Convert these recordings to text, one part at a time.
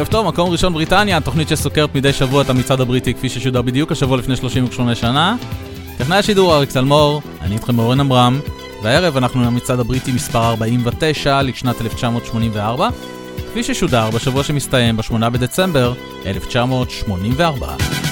ערב טוב, מקום ראשון בריטניה, תוכנית שסוקרת מדי שבוע את המצעד הבריטי כפי ששודר בדיוק השבוע לפני 38 שנה. טכנאי השידור אריק צלמור, אני איתכם אורן עמרם, והערב אנחנו למצעד הבריטי מספר 49 לשנת 1984, כפי ששודר בשבוע שמסתיים ב-8 בדצמבר 1984.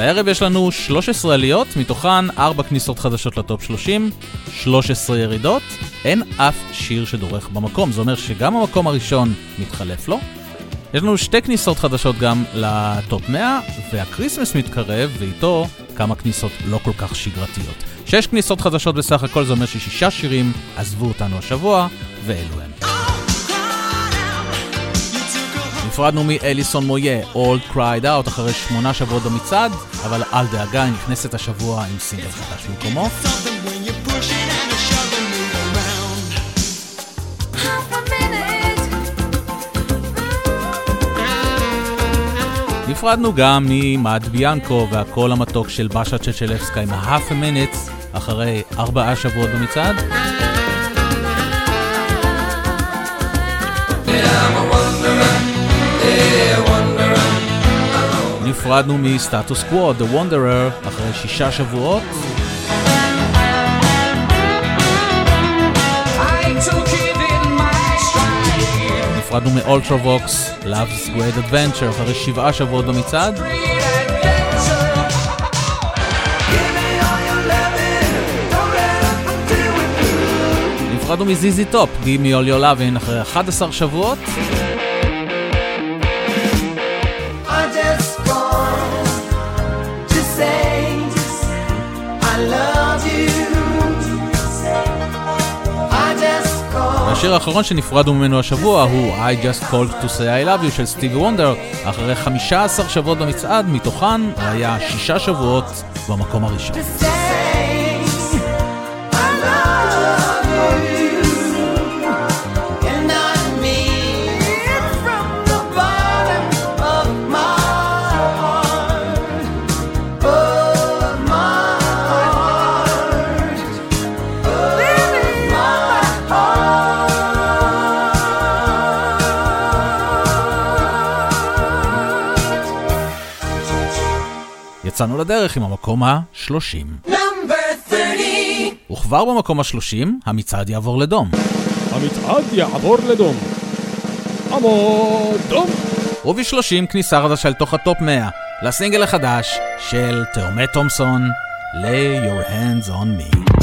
והערב יש לנו 13 עליות, מתוכן 4 כניסות חדשות לטופ 30, 13 ירידות, אין אף שיר שדורך במקום, זה אומר שגם המקום הראשון מתחלף לו. יש לנו שתי כניסות חדשות גם לטופ 100, וה Christmas מתקרב, ואיתו כמה כניסות לא כל כך שגרתיות. שש כניסות חדשות בסך הכל, זה אומר ששישה שירים עזבו אותנו השבוע, ואלו הם. נפרדנו מאליסון מויה, Old Cried Out, אחרי שמונה שבועות במצעד, אבל אל דאגה, היא נכנסת השבוע עם סינגל חדש במקומו. נפרדנו גם ממאד ביאנקו והקול המתוק של באשה צ'צ'לבסקה עם ה-Half a Minute, אחרי ארבעה שבועות במצעד. נפרדנו מסטטוס קוו, The Wanderer, אחרי שישה שבועות. נפרדנו מאולטרווקס, Love's Great Adventure, אחרי שבעה שבועות במצעד. נפרדנו מזיזי טופ, Give me all your lovin' אחרי 11 שבועות. השיר האחרון שנפרדנו ממנו השבוע הוא I Just Called to Say I Love You של סטיבי וונדר אחרי 15 שבועות במצעד, מתוכן היה שישה שבועות במקום הראשון. יצאנו לדרך עם המקום ה-30. וכבר במקום ה-30, המצעד יעבור לדום. המצעד יעבור לדום. עמוד דום. וב-30 כניסה חדשה אל תוך הטופ 100, לסינגל החדש של תאומי תומסון, lay your hands on me.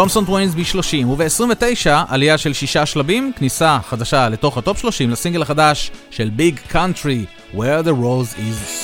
תומסון טוויינס ב-30, וב-29 עלייה של שישה שלבים, כניסה חדשה לתוך הטופ 30 לסינגל החדש של ביג קאנטרי, Where the Rose is.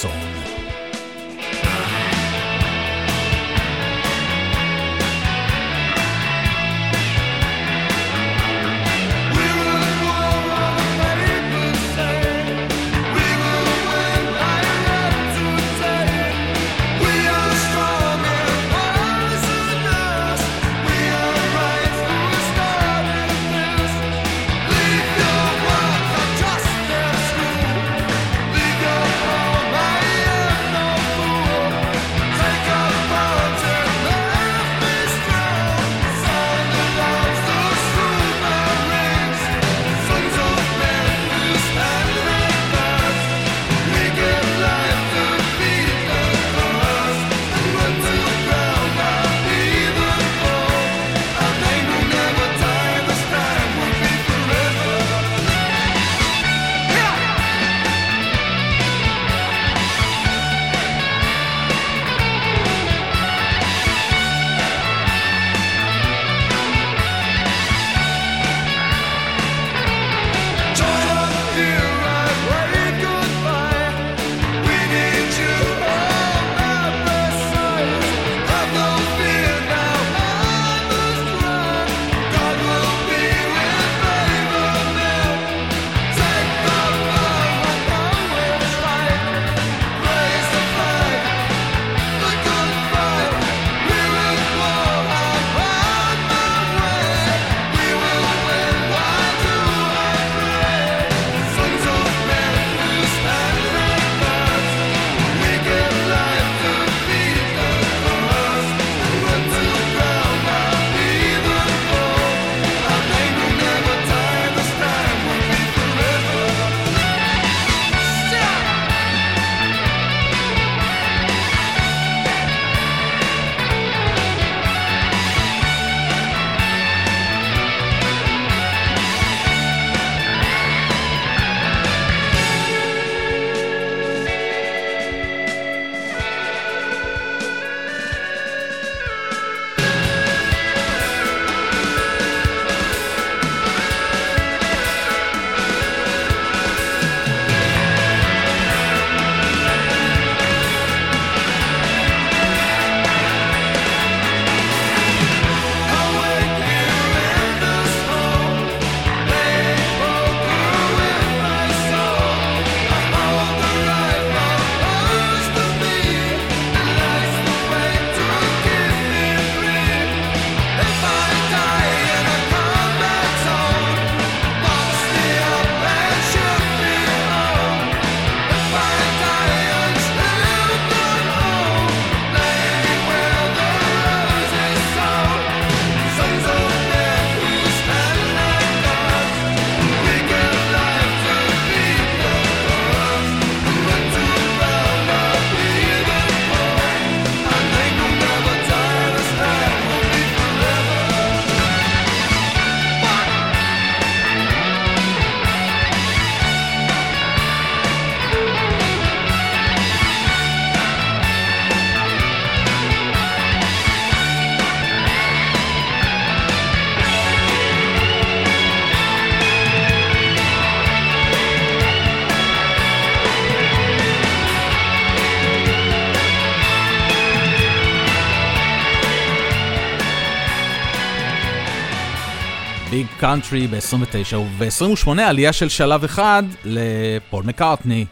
קאנטרי ב-29, וב-28 עלייה של שלב אחד לפול מקארטני,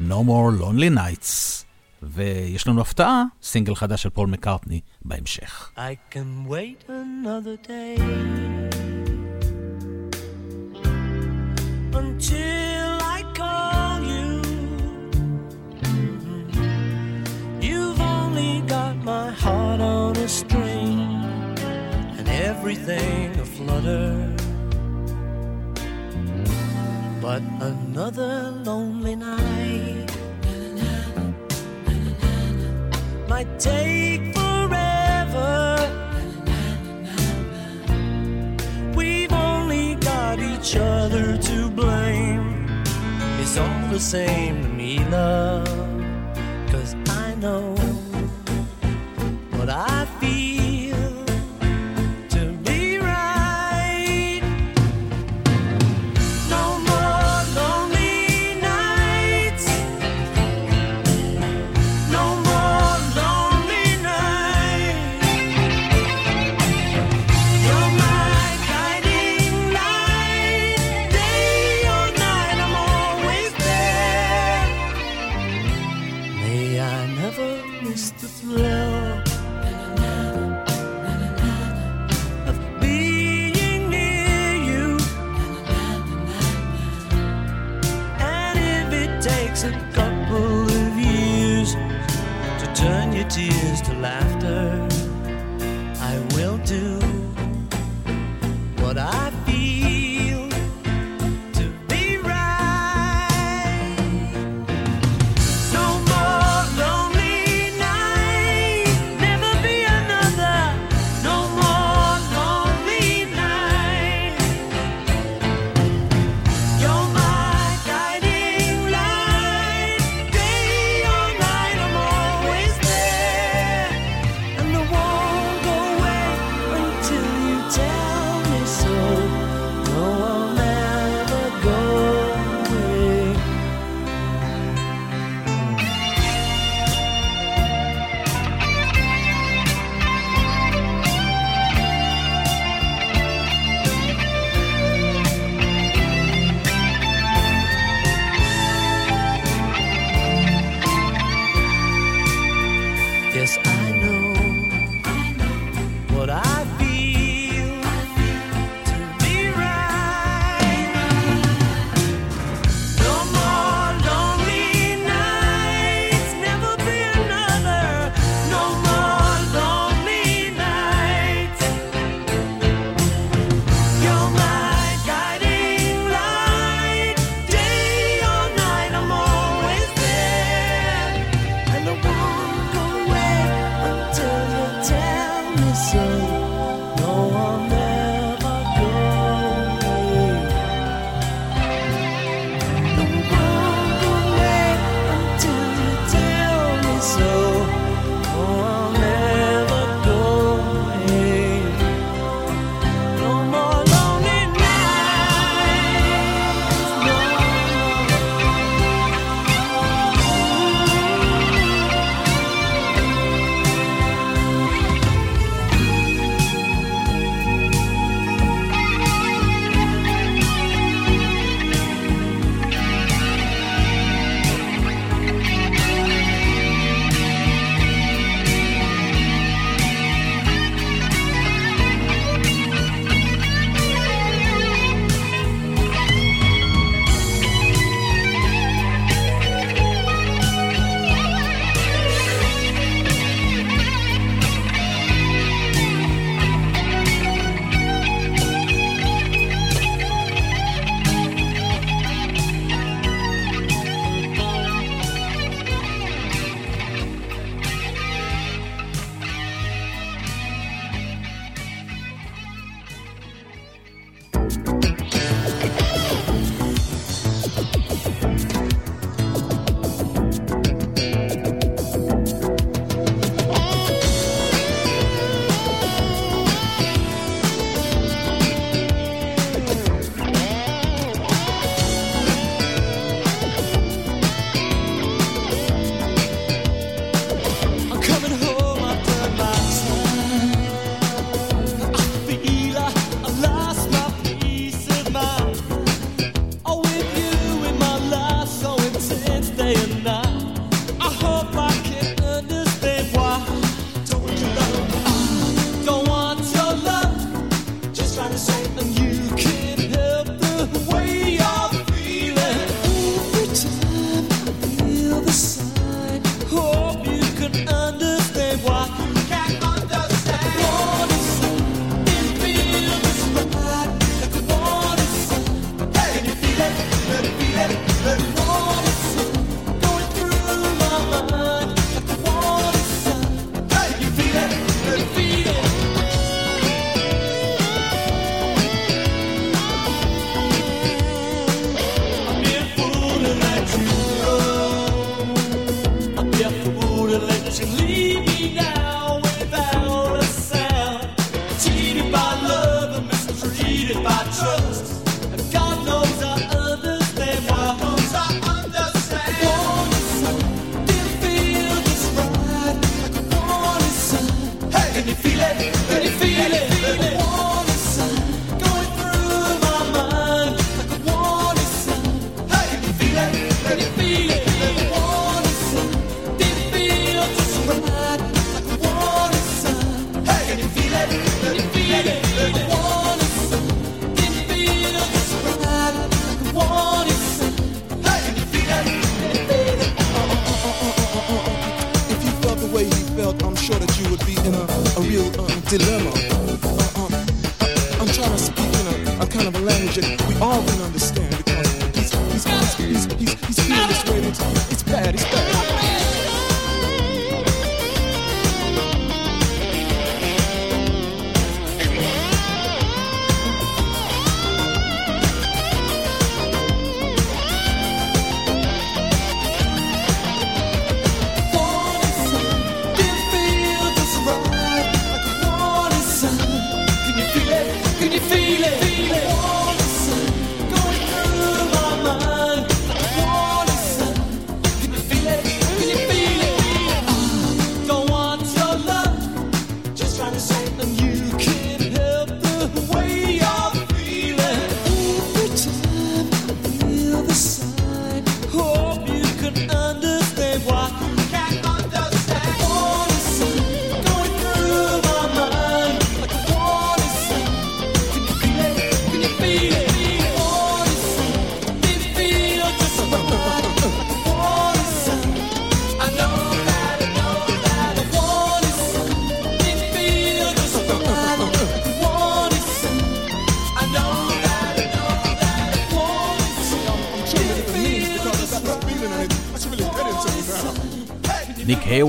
No More Lonely Nights. ויש לנו הפתעה, סינגל חדש של פול מקארטני בהמשך. I can wait another day until I call you You've only got my heart on a string and everything aflutter another lonely night might take forever. We've only got each other to blame. It's all the same to me, love.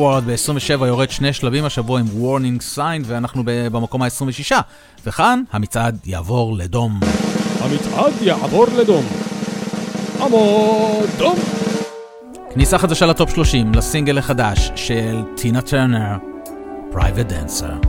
היוורד ב-27 יורד שני שלבים השבוע עם warning sign ואנחנו במקום ה-26 וכאן המצעד יעבור לדום. המצעד יעבור לדום. עמוד דום. כניסה חדשה לטופ 30 לסינגל החדש של טינה טרנר, Private Dancer.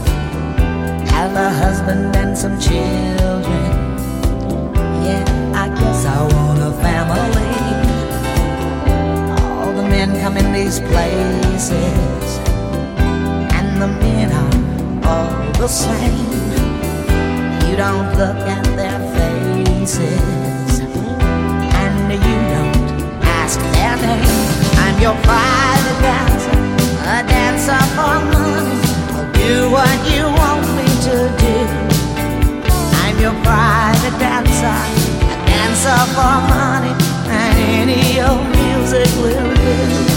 have a husband and some children. Yeah, I guess I want a family. All the men come in these places, and the men are all the same. You don't look at their faces, and you don't ask their name. I'm your private dancer, a dancer for money. I'll do what you want. Your private dancer, a dancer for money, and any old music will do.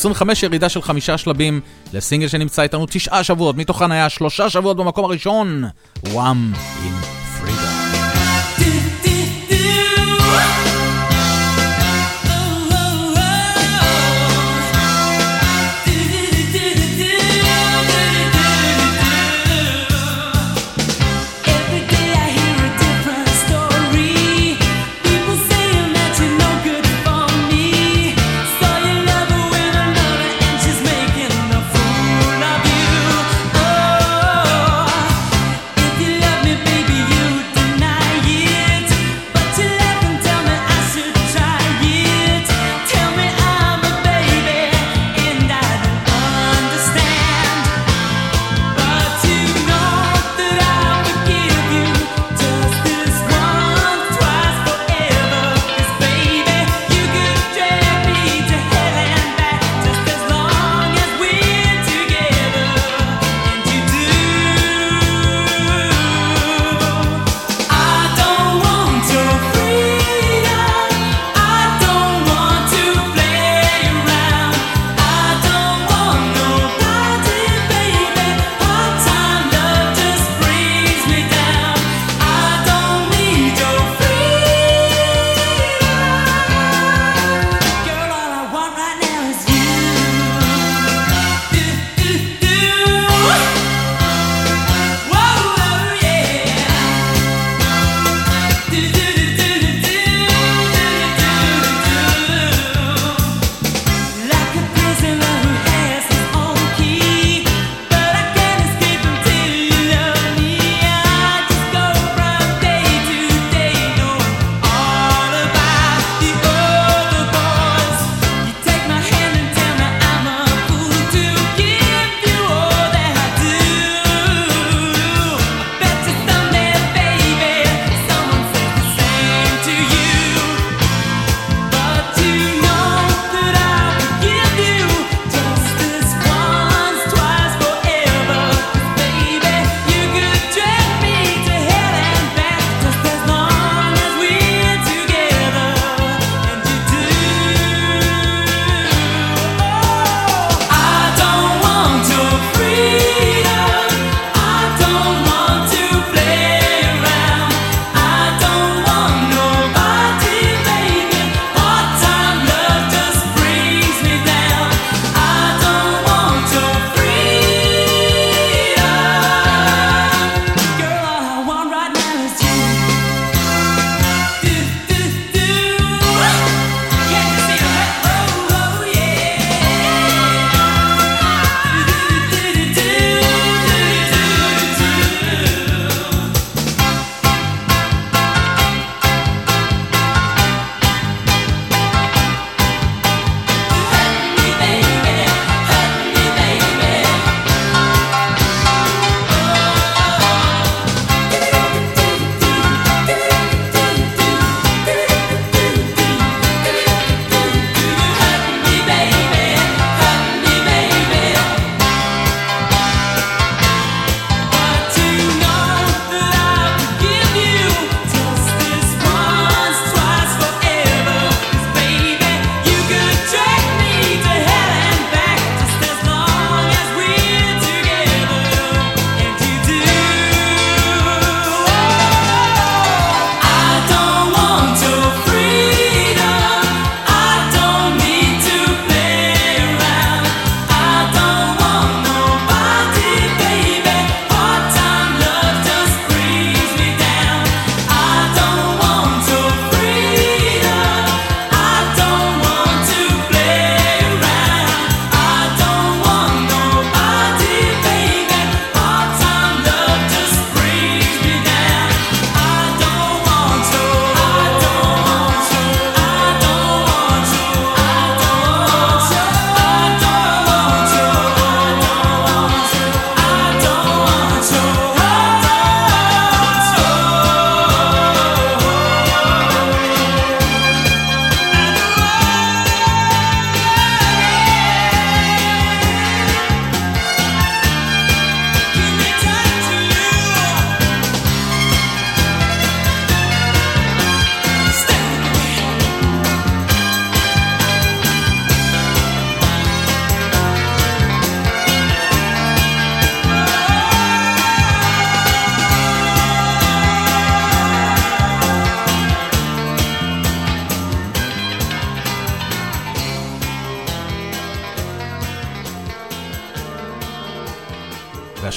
25 ירידה של חמישה שלבים לסינגל שנמצא איתנו תשעה שבועות, מתוכן היה שלושה שבועות במקום הראשון, וואם אימא.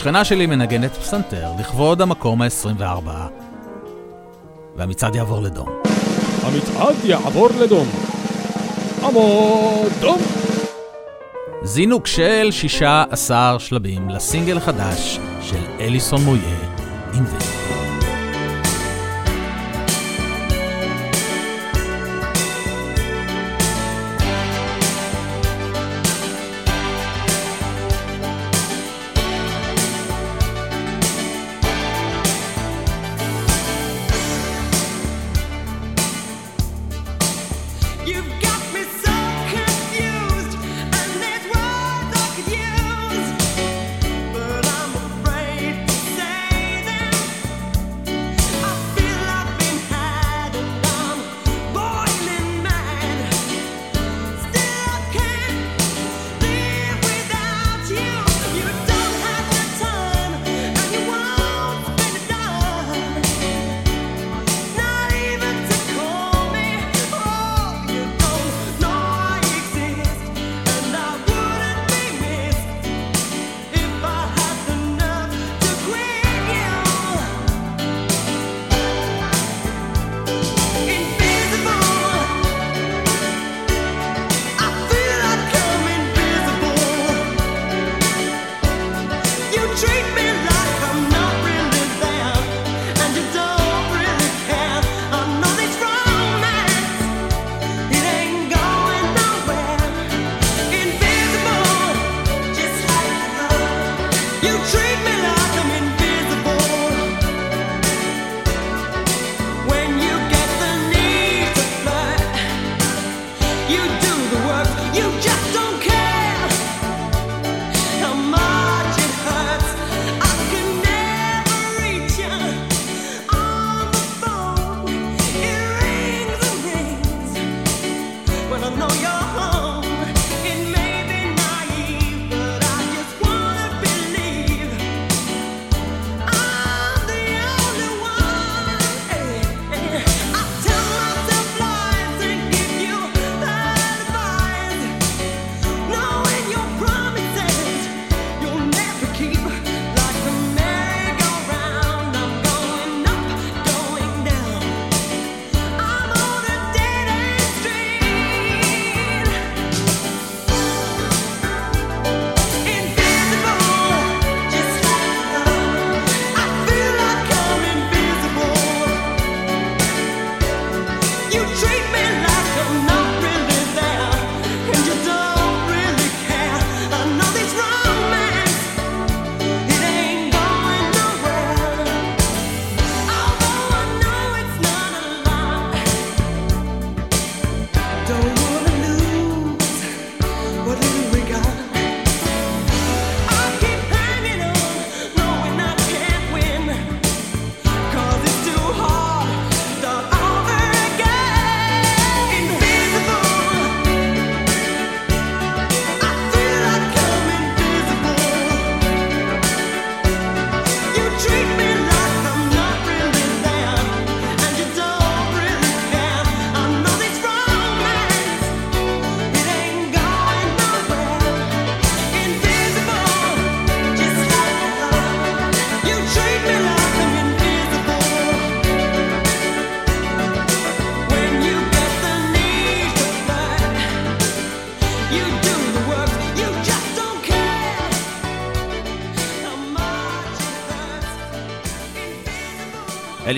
השכנה שלי מנגנת פסנתר לכבוד המקום ה-24. והמצעד יעבור לדום. המצעד יעבור לדום. עמוד דום. זינוק של 16 שלבים לסינגל החדש של אליסון מויה, אינבנט.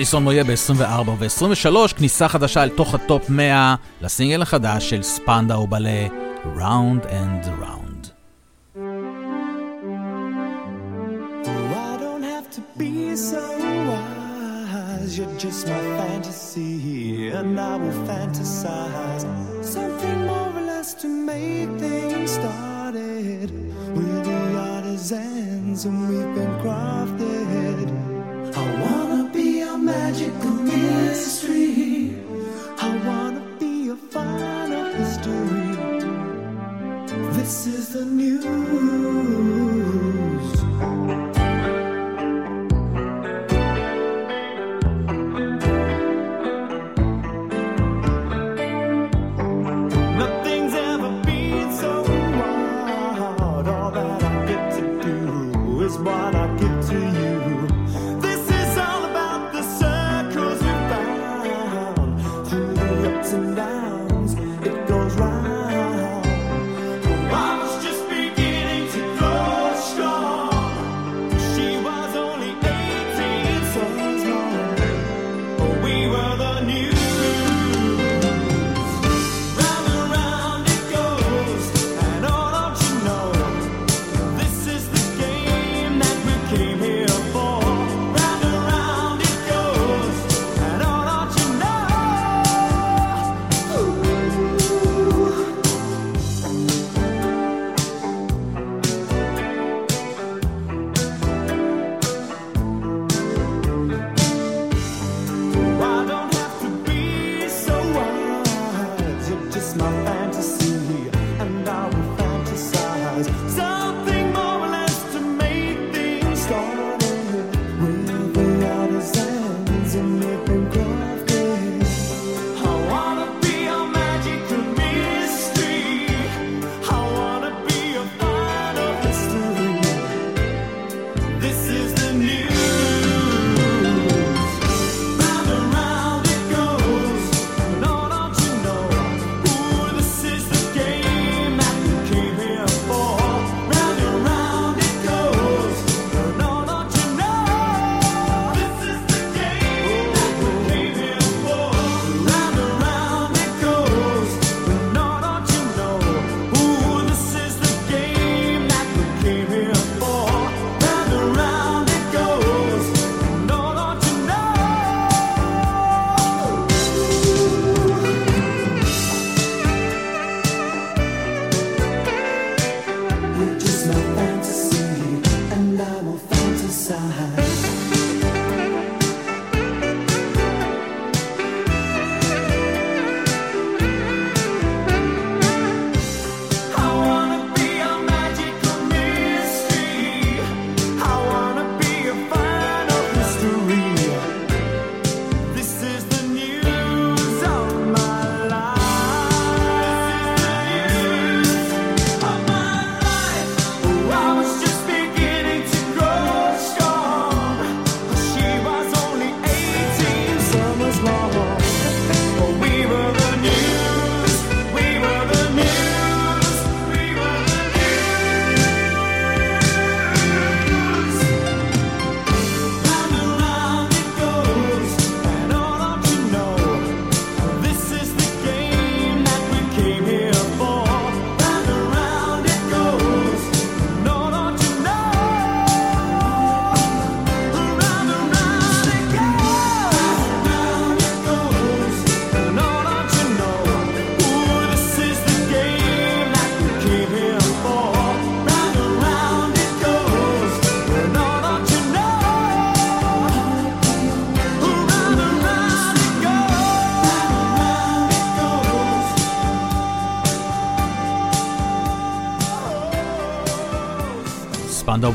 אליסון יהיה ב-24 ו-23, כניסה חדשה אל תוך הטופ 100 לסינגל החדש של ספנדה ובלה, Round and Round. You're just my fantasy, and I will fantasize something more or less to make things started. We're the artisans, and we've been crafted. magical mystery. I wanna be a final history. This is the new.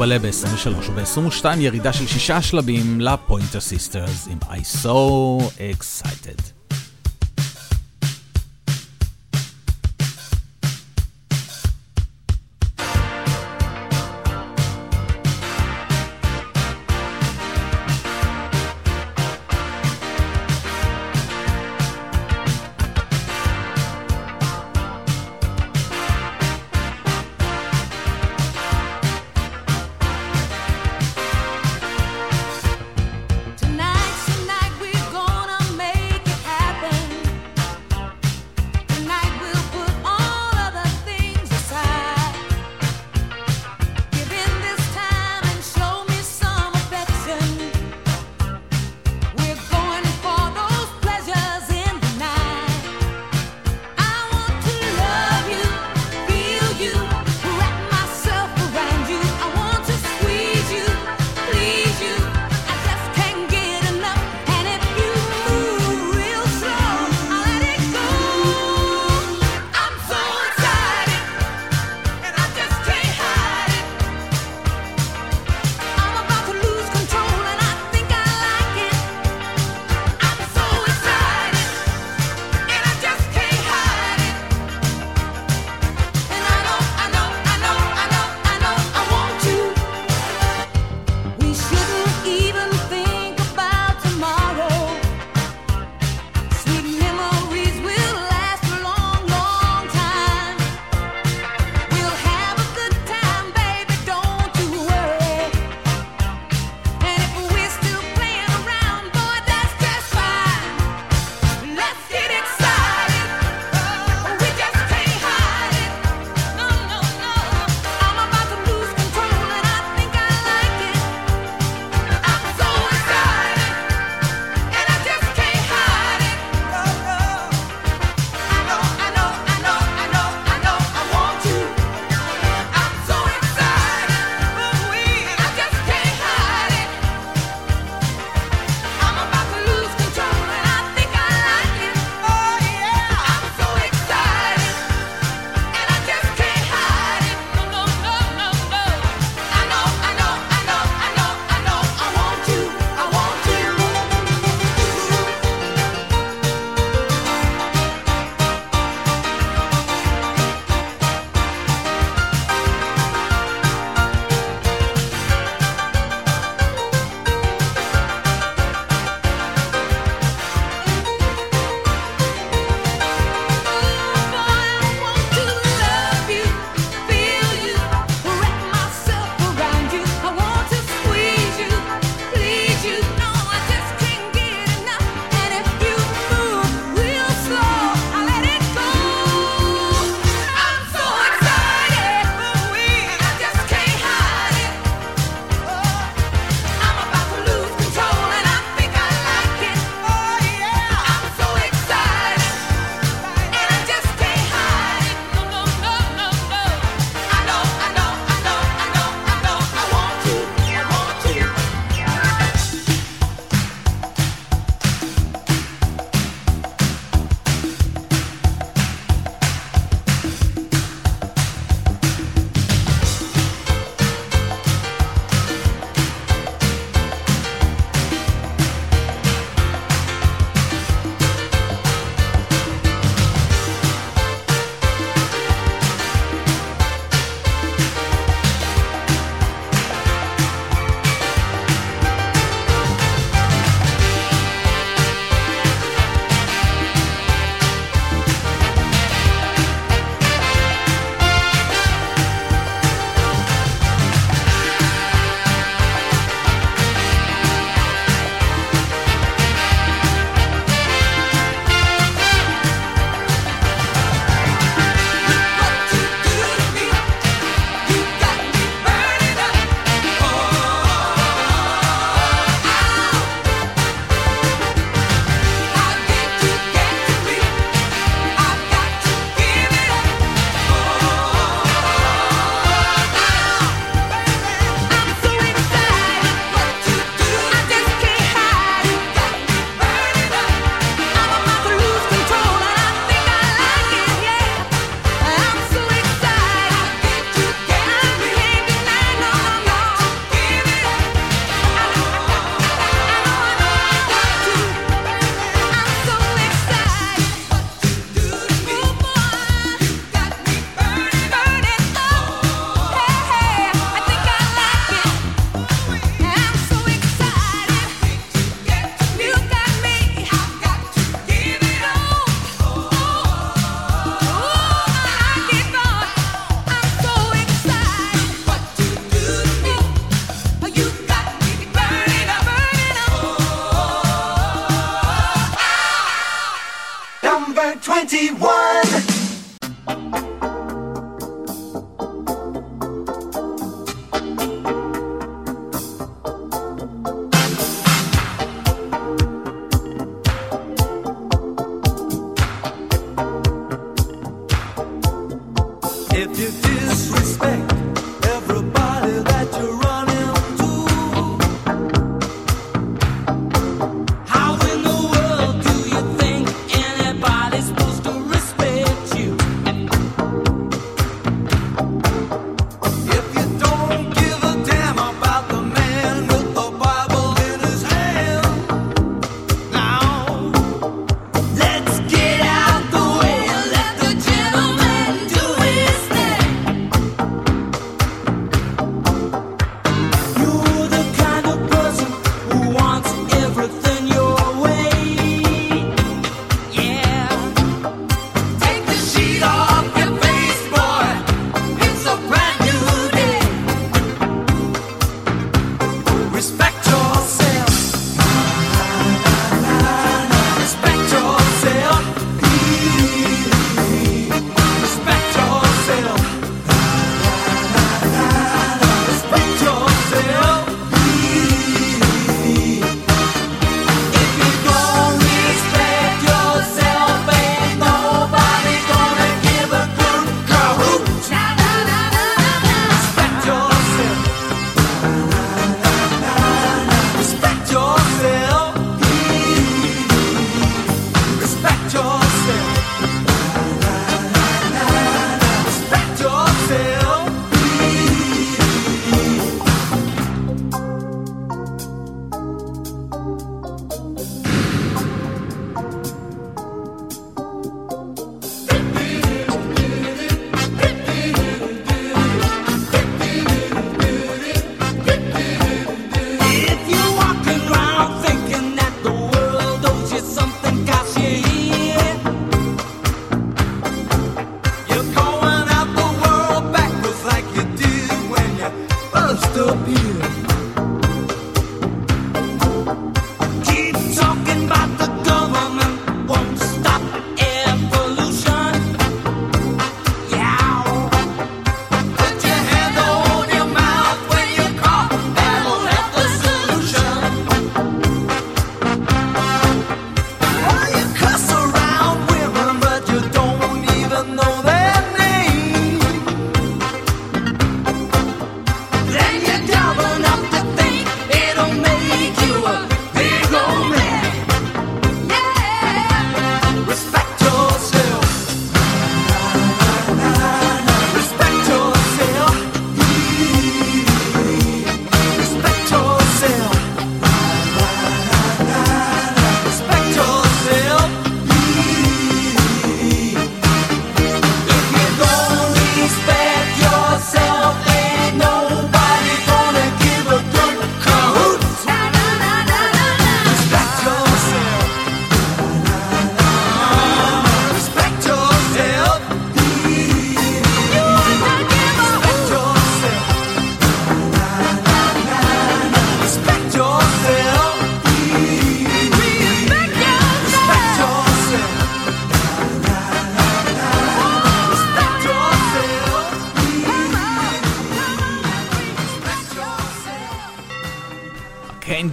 עולה ב-23 וב-22 ירידה של שישה שלבים לפוינטר סיסטרס עם I So Excited.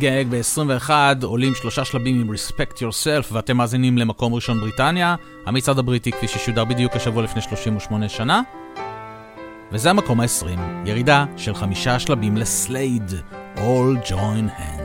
מתגייג ב-21, עולים שלושה שלבים עם Respect Yourself ואתם מאזינים למקום ראשון בריטניה, המצעד הבריטי כפי ששודר בדיוק השבוע לפני 38 שנה. וזה המקום ה-20, ירידה של חמישה שלבים לסלייד, All Join Hands.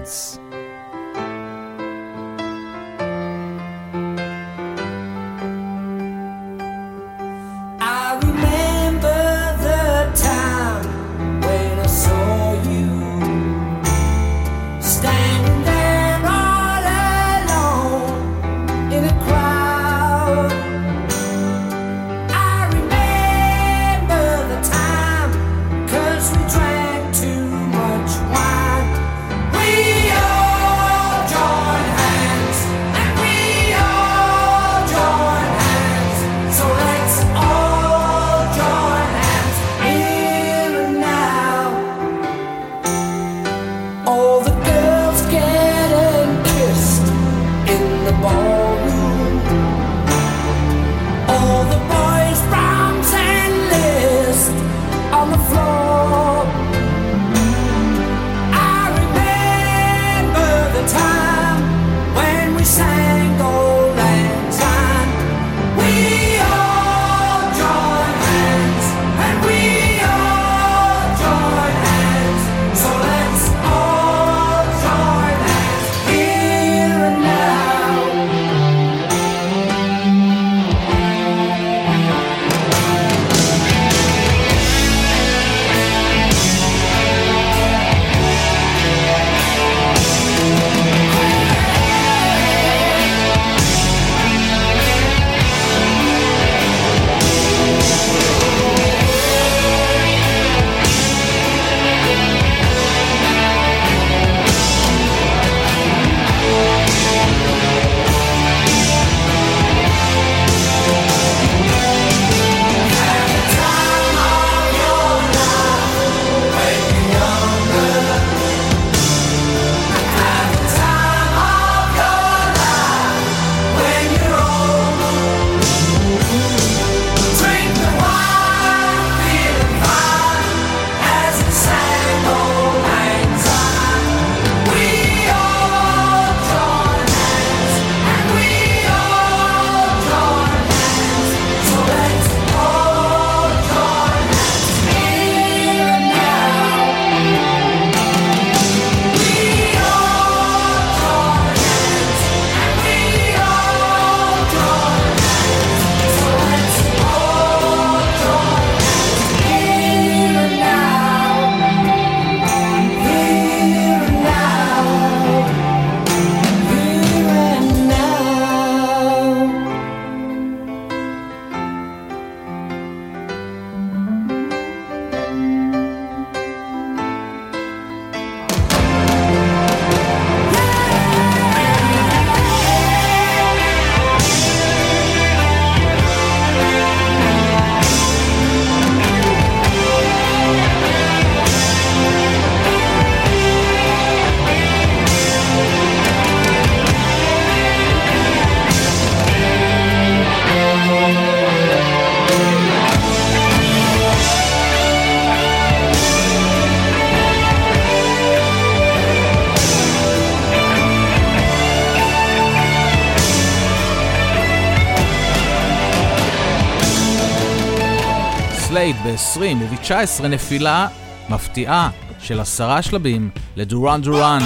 20, וב-19 נפילה מפתיעה של עשרה שלבים לדוראן דוראן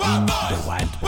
עם The Wild Boy.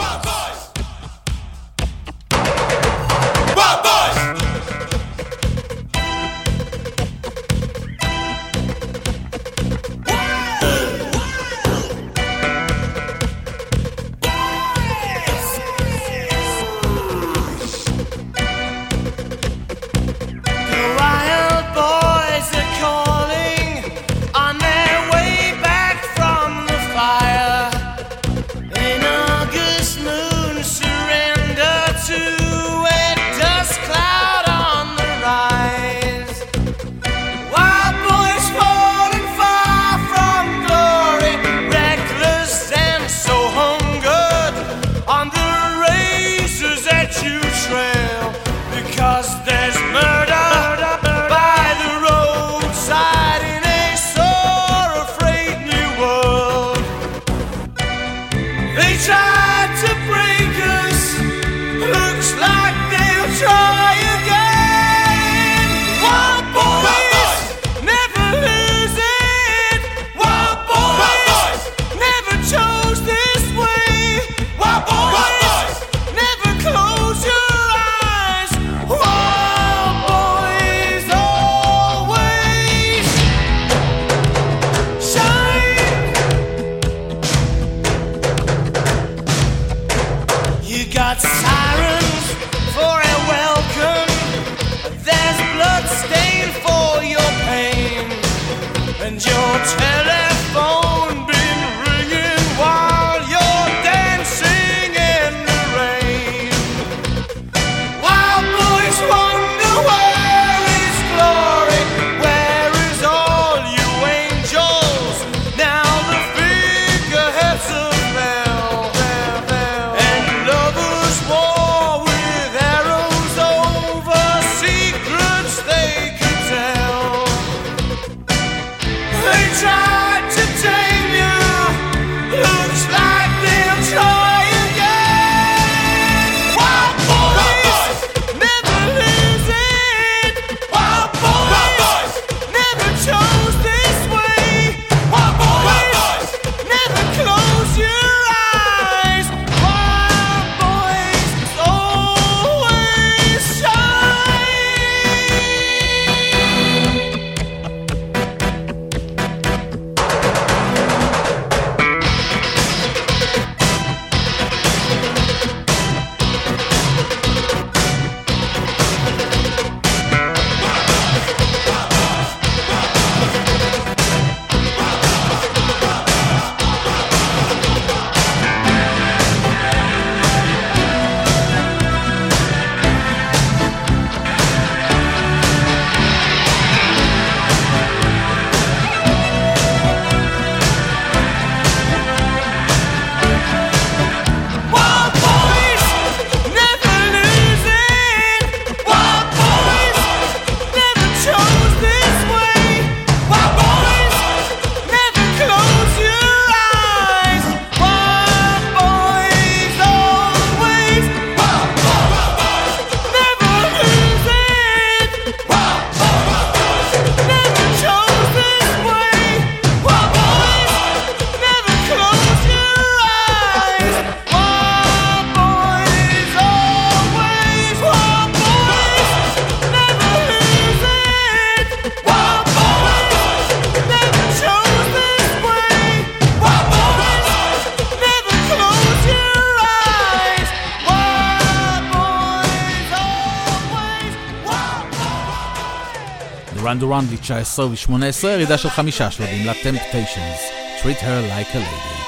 Surround 19 ו-18, ירידה של חמישה שלבים לטמפטיישנס, Treat her like a lady.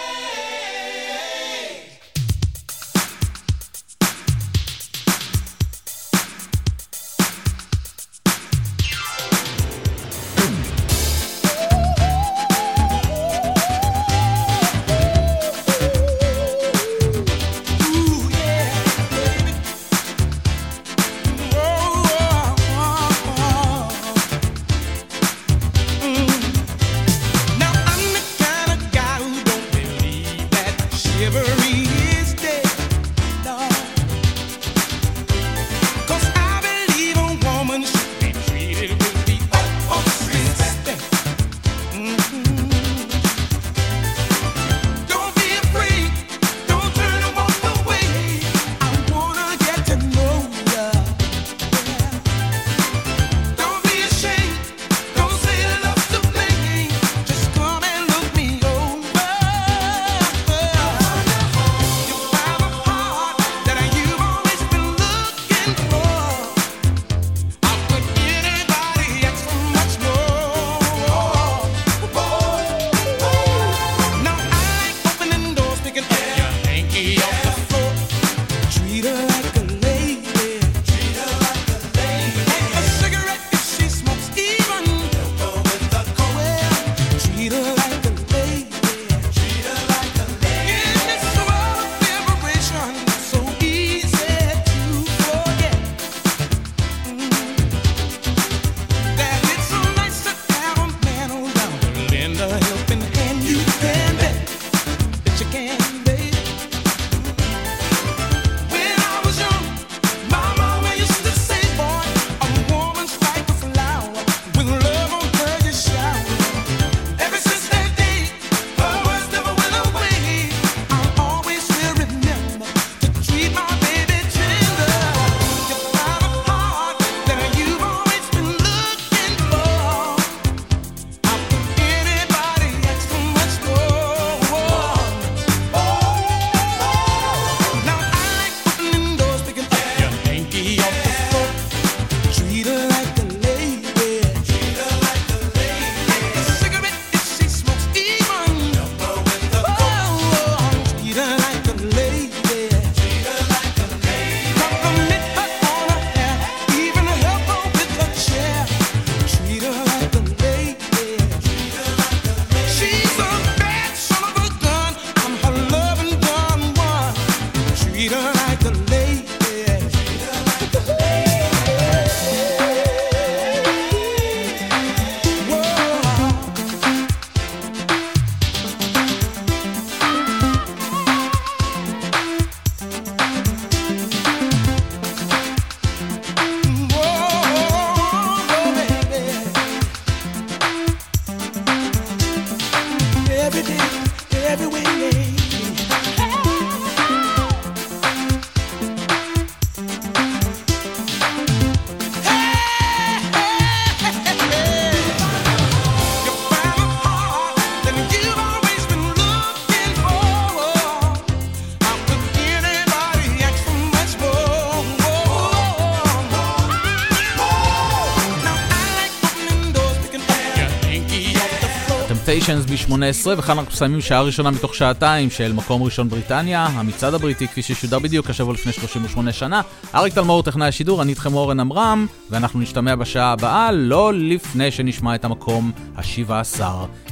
ניישנס ב-18, וכאן אנחנו מסיימים שעה ראשונה מתוך שעתיים של מקום ראשון בריטניה, המצעד הבריטי כפי ששודר בדיוק השבוע לפני 38 שנה. אריק תלמור טכנאי השידור, אני איתכם אורן עמרם, ואנחנו נשתמע בשעה הבאה, לא לפני שנשמע את המקום ה-17.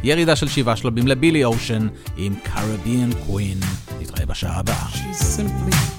ירידה של שבעה שלבים לבילי אושן עם קריביאן קווין. נתראה בשעה הבאה. She's simply...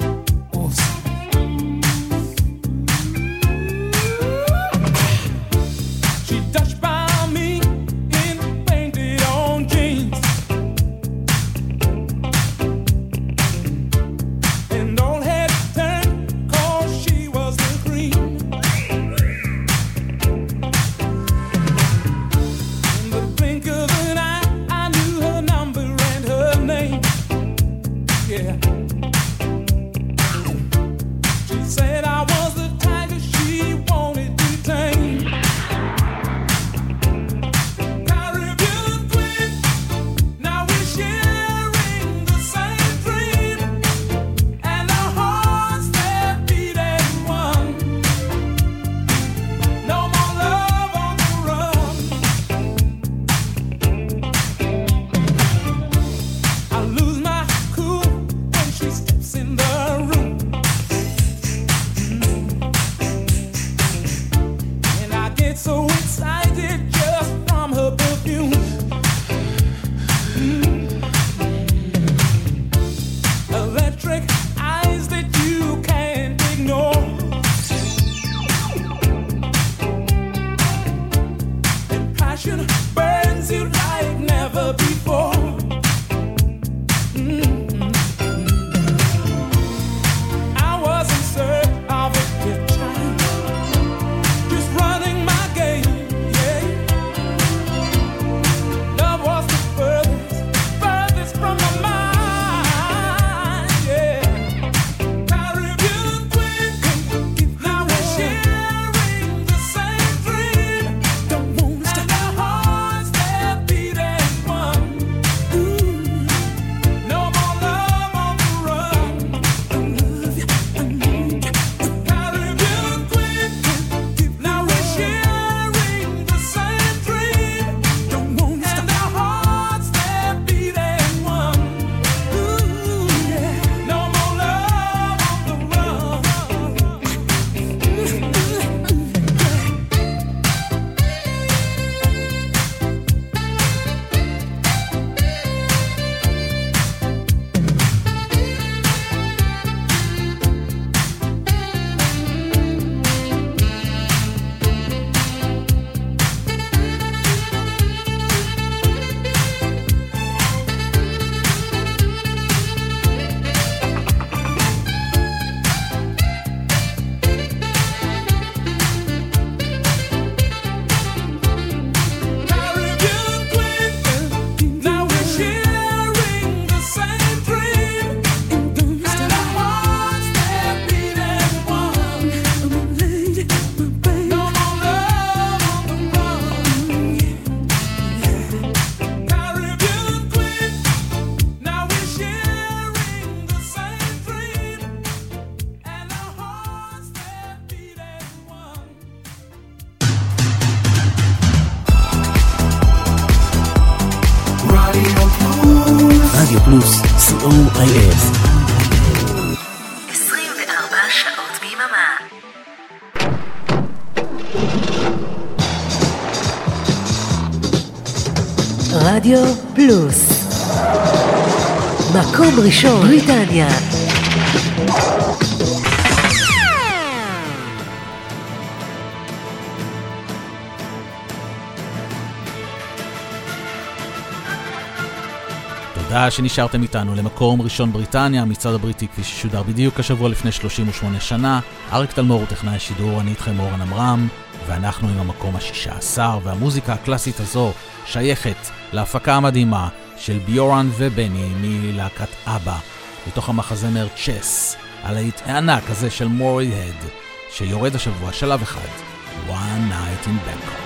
רדיו פלוס. מקום ראשון, בריטניה. תודה שנשארתם איתנו למקום ראשון בריטניה, המצעד הבריטי כפי ששודר בדיוק השבוע לפני 38 שנה. אריק תלמור הוא טכנאי שידור, אני איתכם אורן עמרם, ואנחנו עם המקום ה-16, והמוזיקה הקלאסית הזו שייכת להפקה המדהימה של ביורן ובני מלהקת אבא, מתוך המחזמר צ'ס, על האיט הענק הזה של מורי הד, שיורד השבוע שלב אחד, One Night in Bangkok.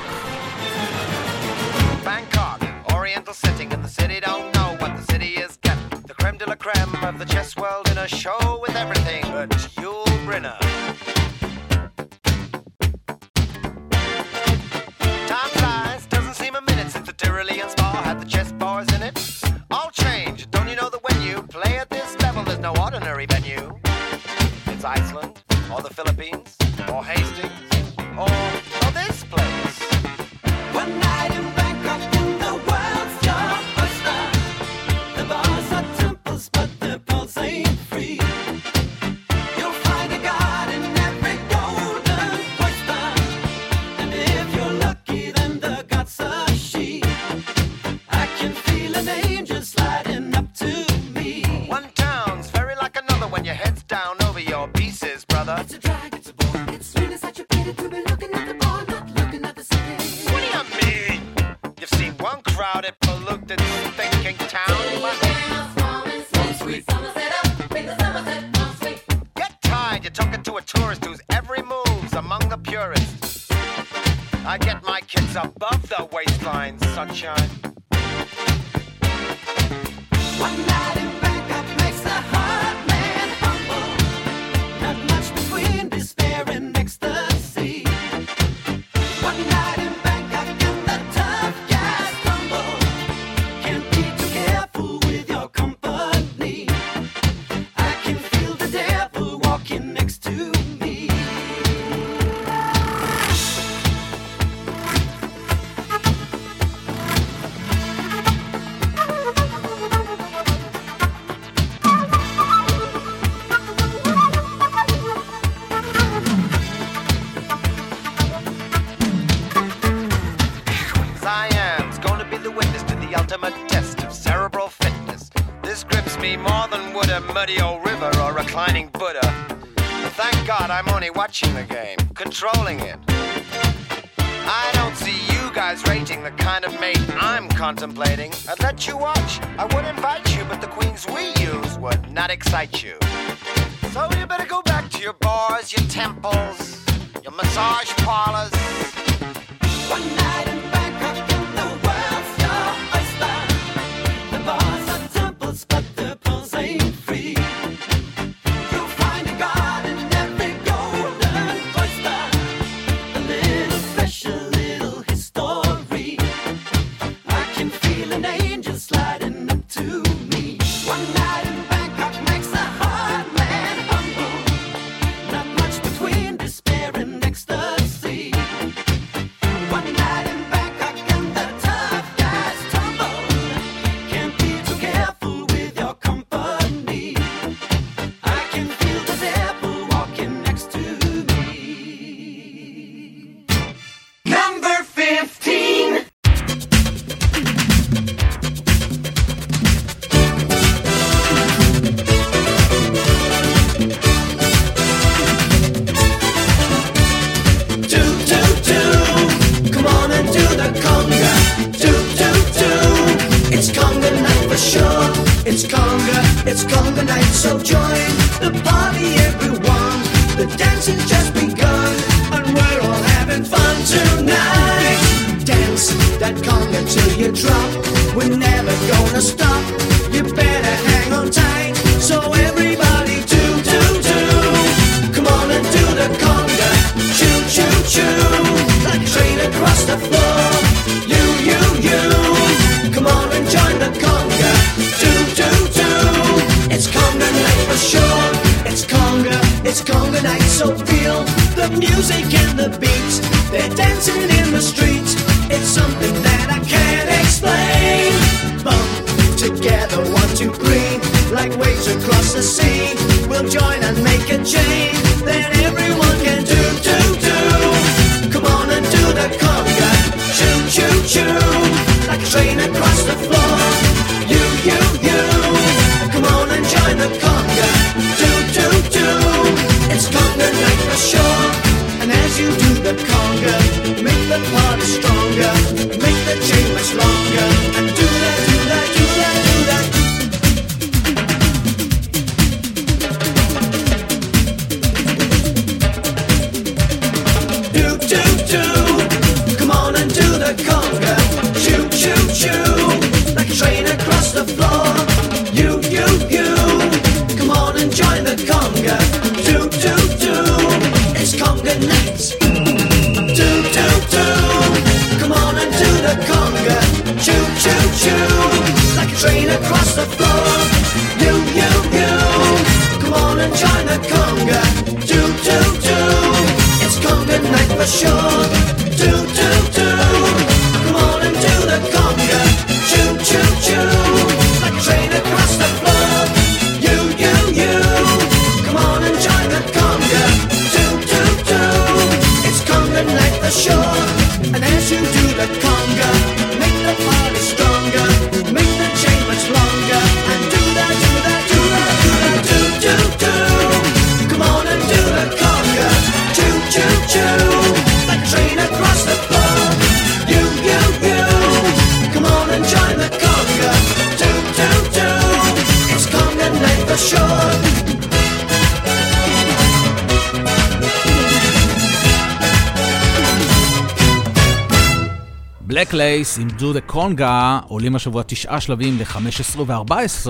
לייס עם Do the Conga עולים השבוע תשעה שלבים ל-15 ו-14,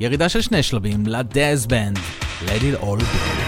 ירידה של שני שלבים לדאז בנד, Let it all blow.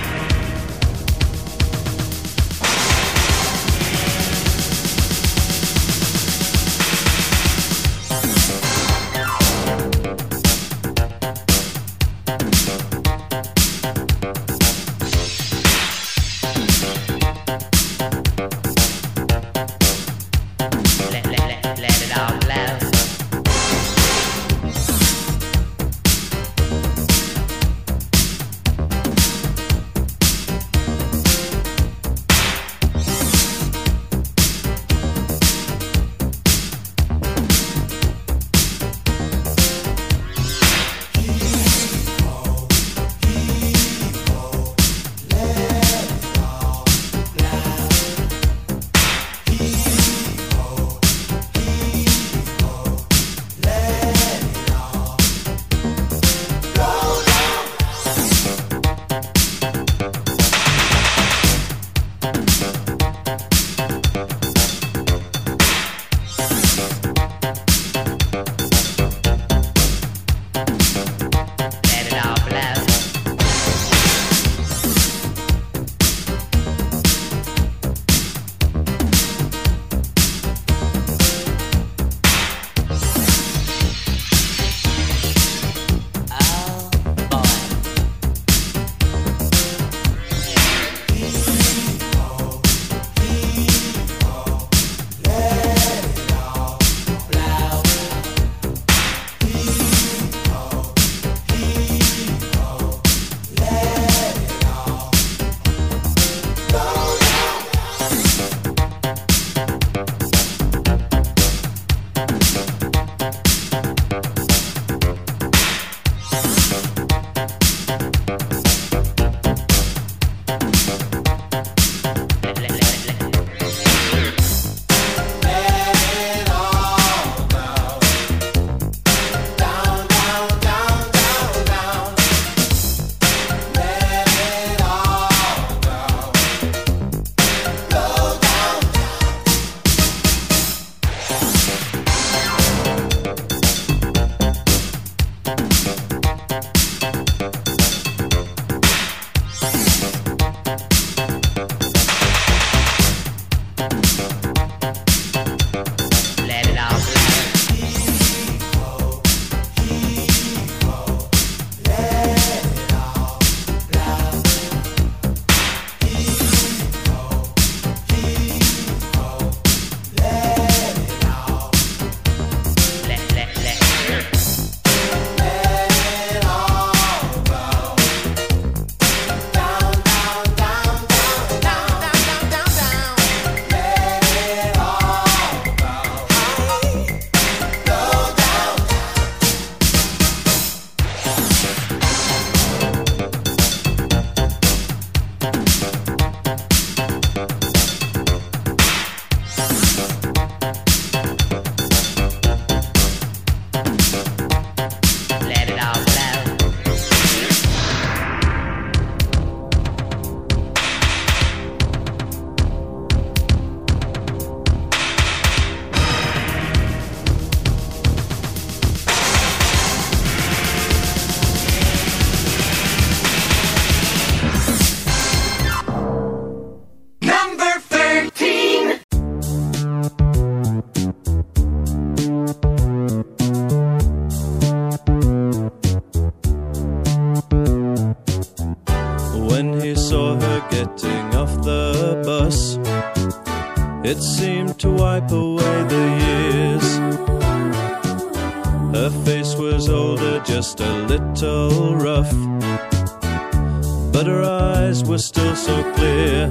Were still so clear.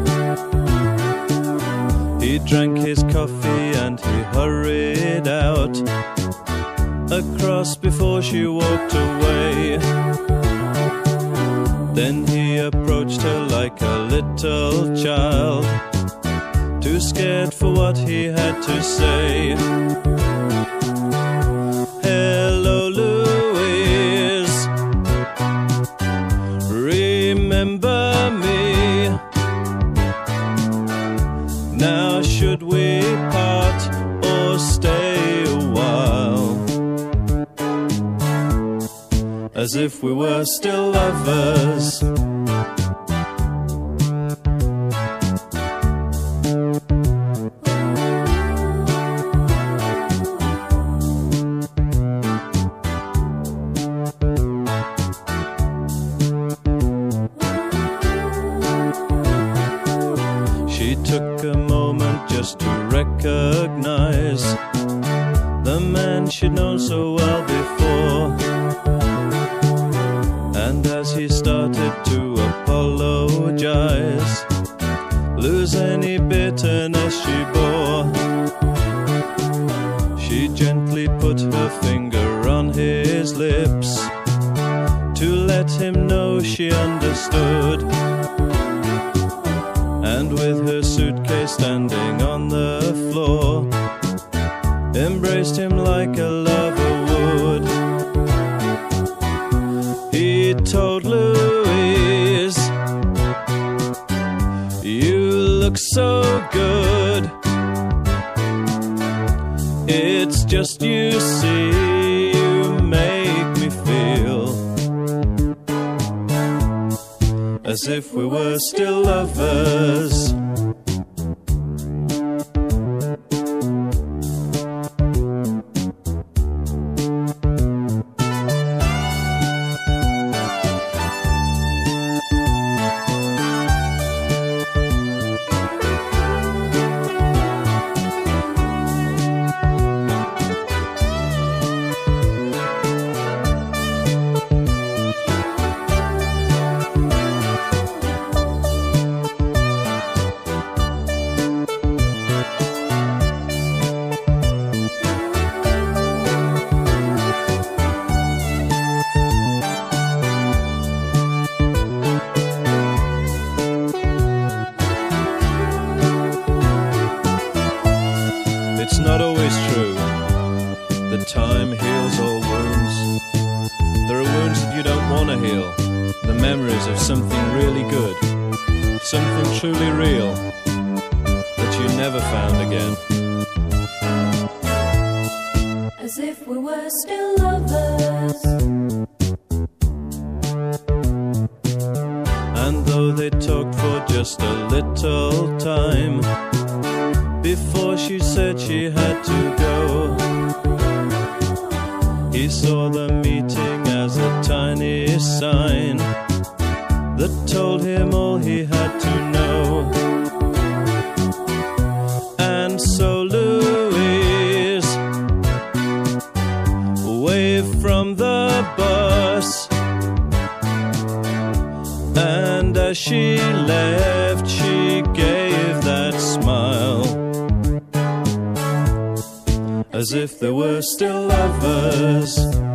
He drank his coffee and he hurried out across before she walked away. Then he approached her like a little child, too scared for what he had to say. As if we were still lovers. The memories of something really good, something truly real that you never found again. As if we were still lovers. And though they talked for just a little time before she said she had to go, he saw the meeting as a tiny sign that told him all he had to know. And so Louise waved from the bus. And as she left, she gave that smile. As if they were still lovers.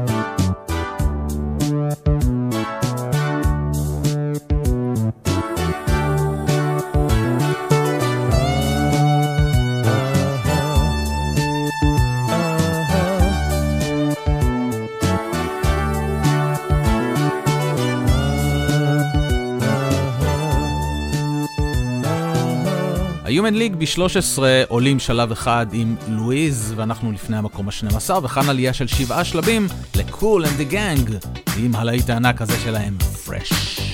ה-Human League ב-13 עולים שלב אחד עם לואיז, ואנחנו לפני המקום ה-12, וכאן עלייה של שבעה שלבים ל-Cool and the Gang, עם הלהיט הענק הזה שלהם, Fresh.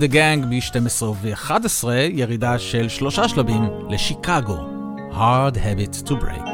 and the Gang ב-12 ו-11, ירידה של שלושה שלבים לשיקגו, Hard Habit to Break.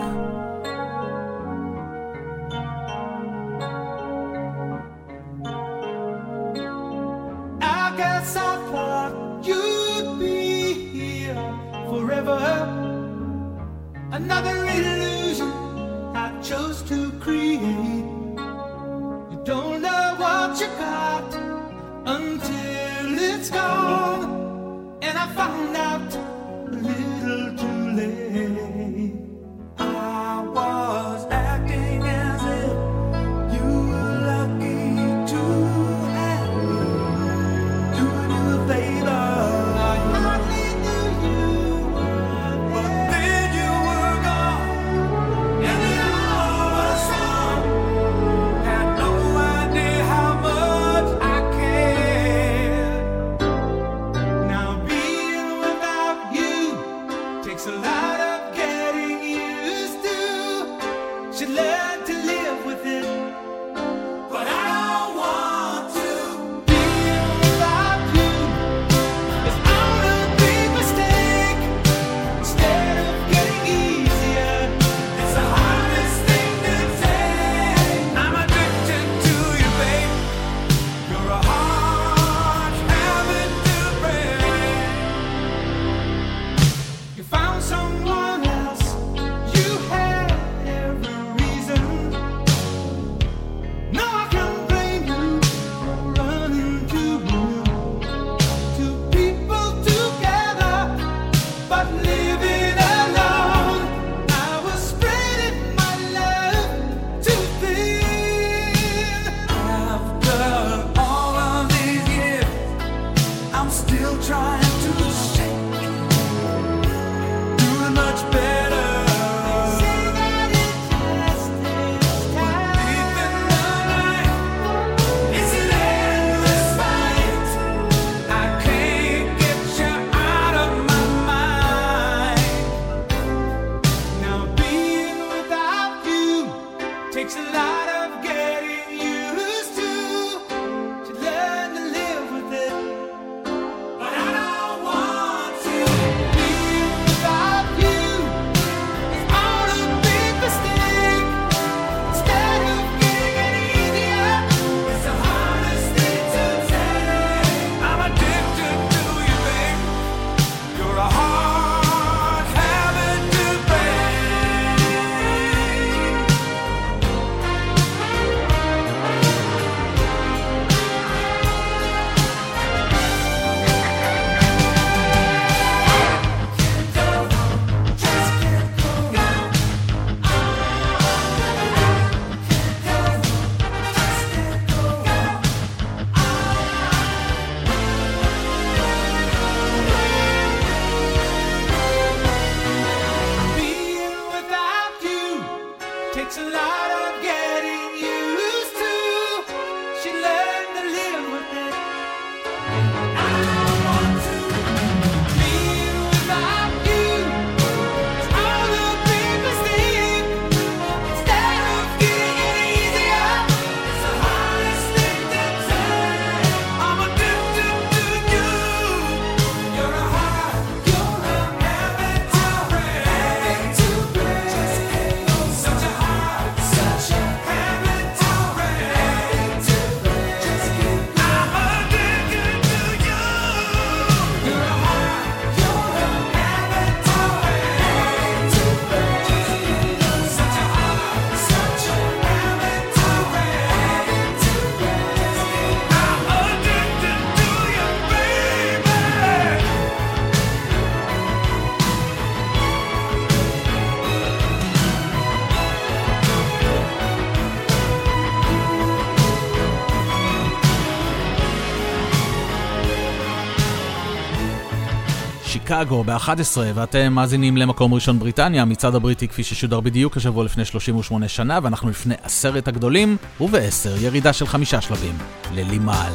שיקגו ב-11, ואתם מאזינים למקום ראשון בריטניה, המצעד הבריטי כפי ששודר בדיוק השבוע לפני 38 שנה, ואנחנו לפני עשרת הגדולים, ובעשר ירידה של חמישה שלבים, ללימל,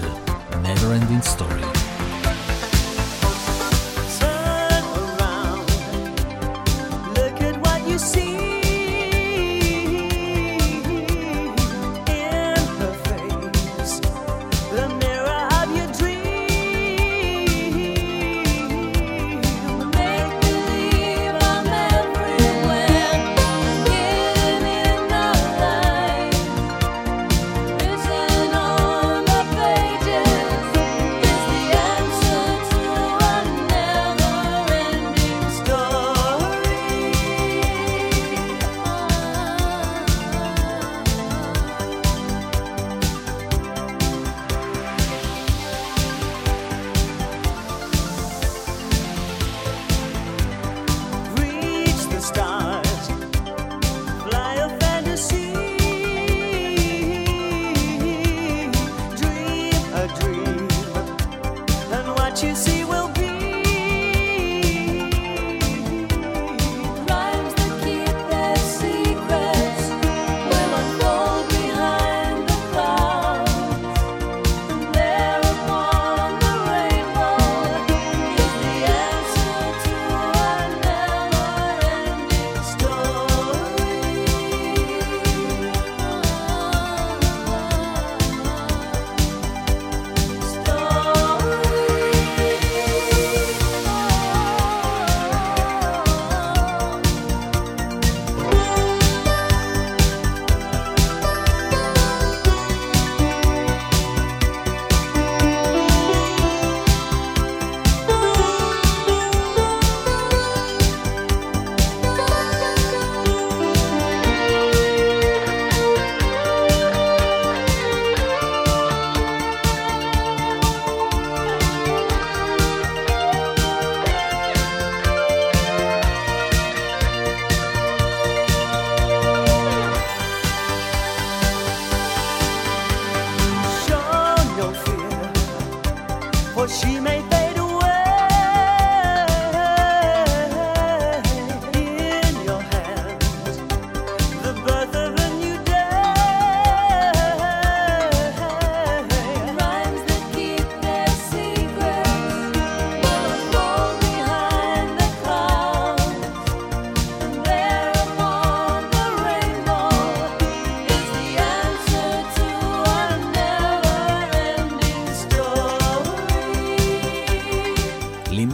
never ending story.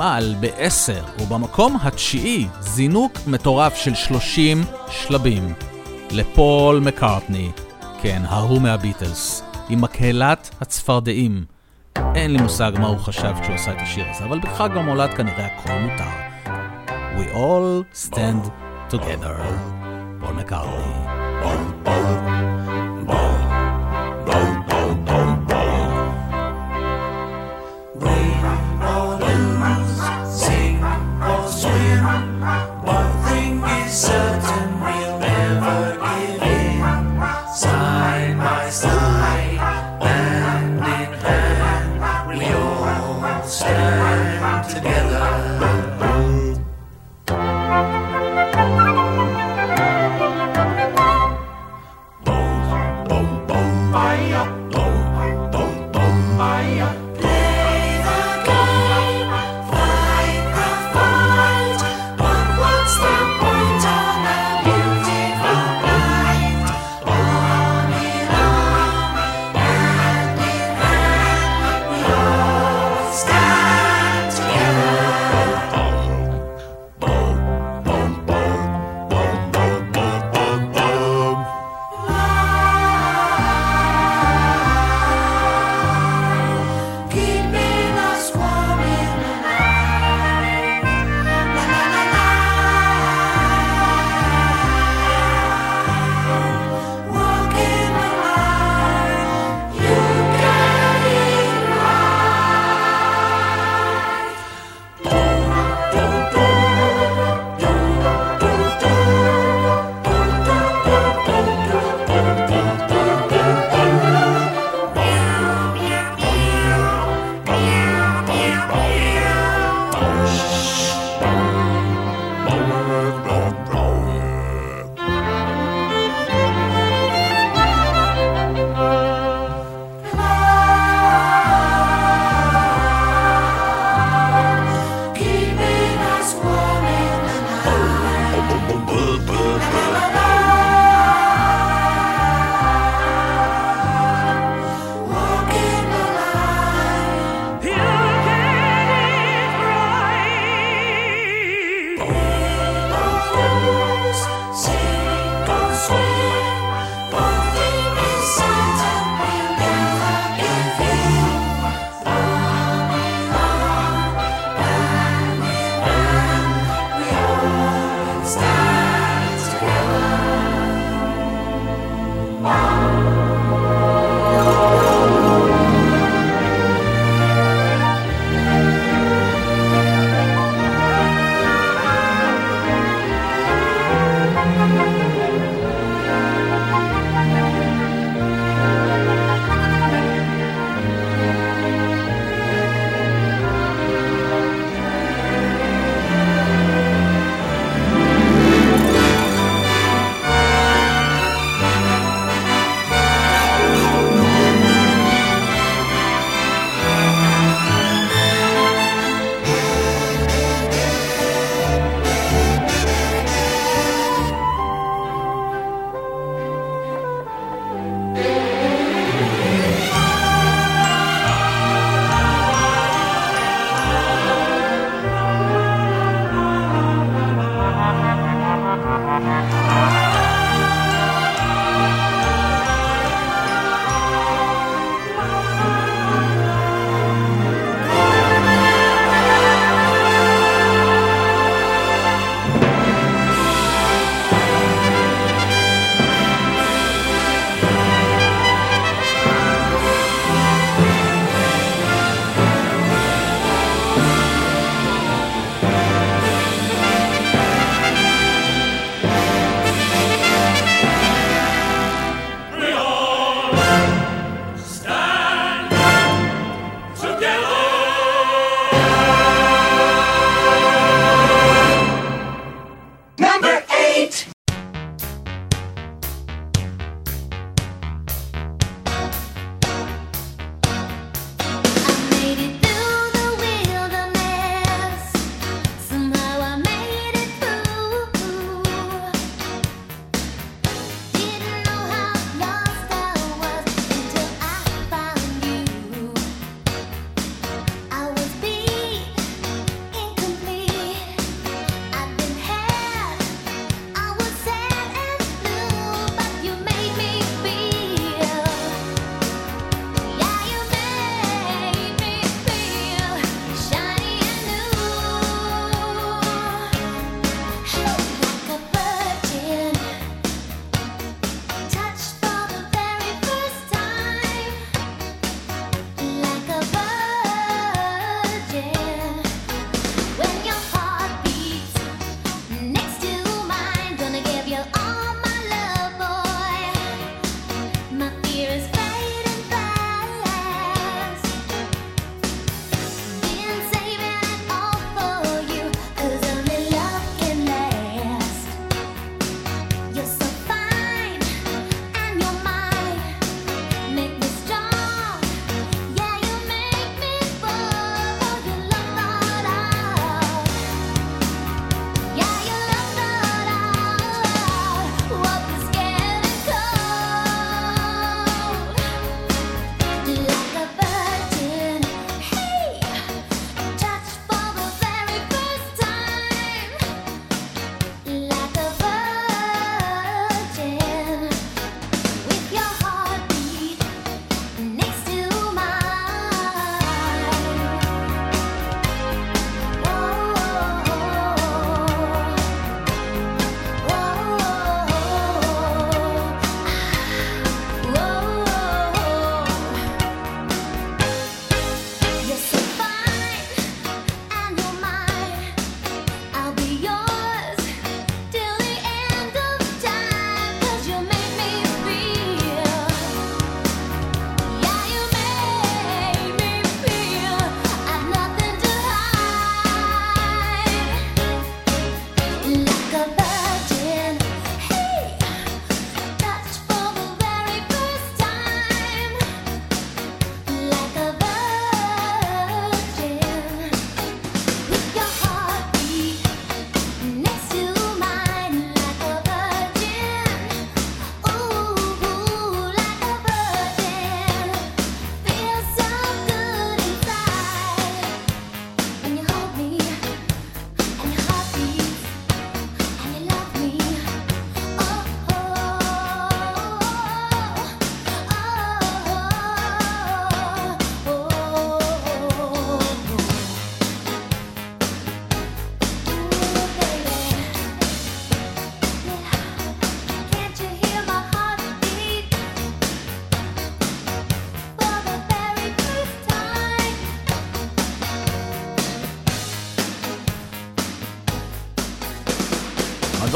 מעל ב-10, ובמקום התשיעי זינוק מטורף של 30 שלבים לפול מקארטני, כן, ההוא מהביטלס, עם מקהלת הצפרדעים. אין לי מושג מה הוא חשב כשהוא עשה את השיר הזה, אבל בחג המולד כנראה הכל מותר. We all stand together. פול מקארטני. Certain,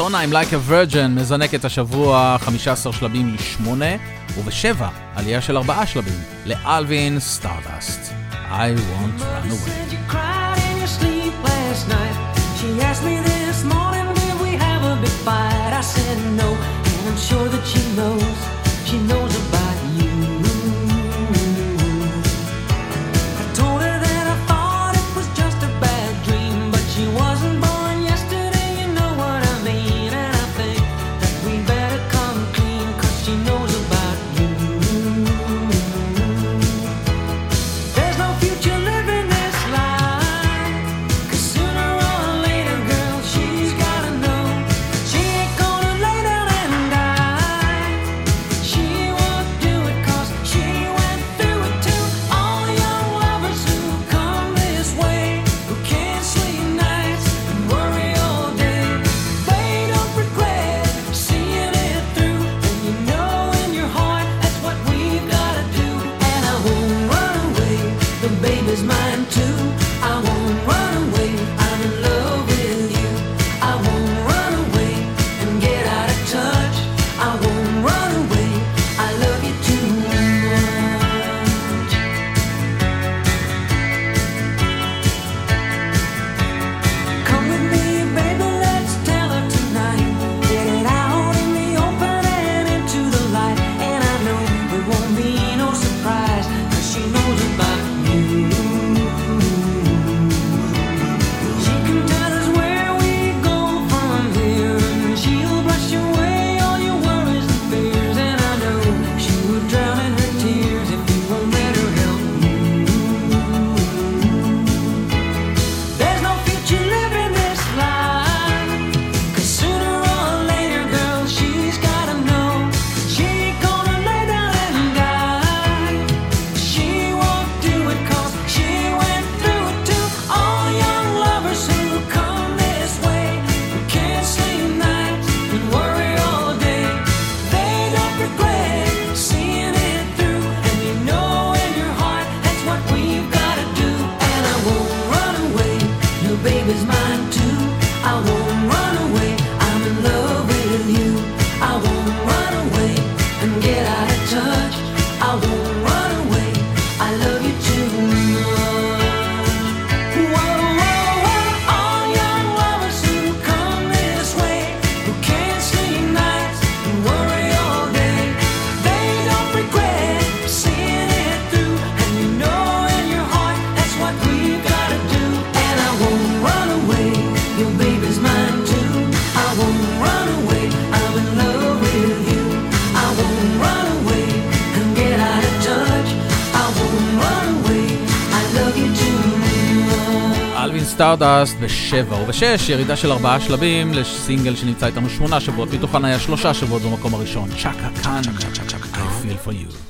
מדונה עם Like a Virgin מזנקת השבוע 15 שלבים ל-8, ובשבע עלייה של 4 שלבים לאלווין סטארדסט. I won't run away. Morning, I said no, and I'm sure that she knows, she knows about סטארדאסט ב-7 וב-6, ירידה של 4 שלבים לסינגל שנמצא איתנו 8 שבועות, מתוכן היה 3 שבועות במקום הראשון, צ'קה קאנה, צ'קה צ'קה צ'קה. צ'קה צ'קה צ'קה צ'קה צ'קה צ'קה צ'קה you.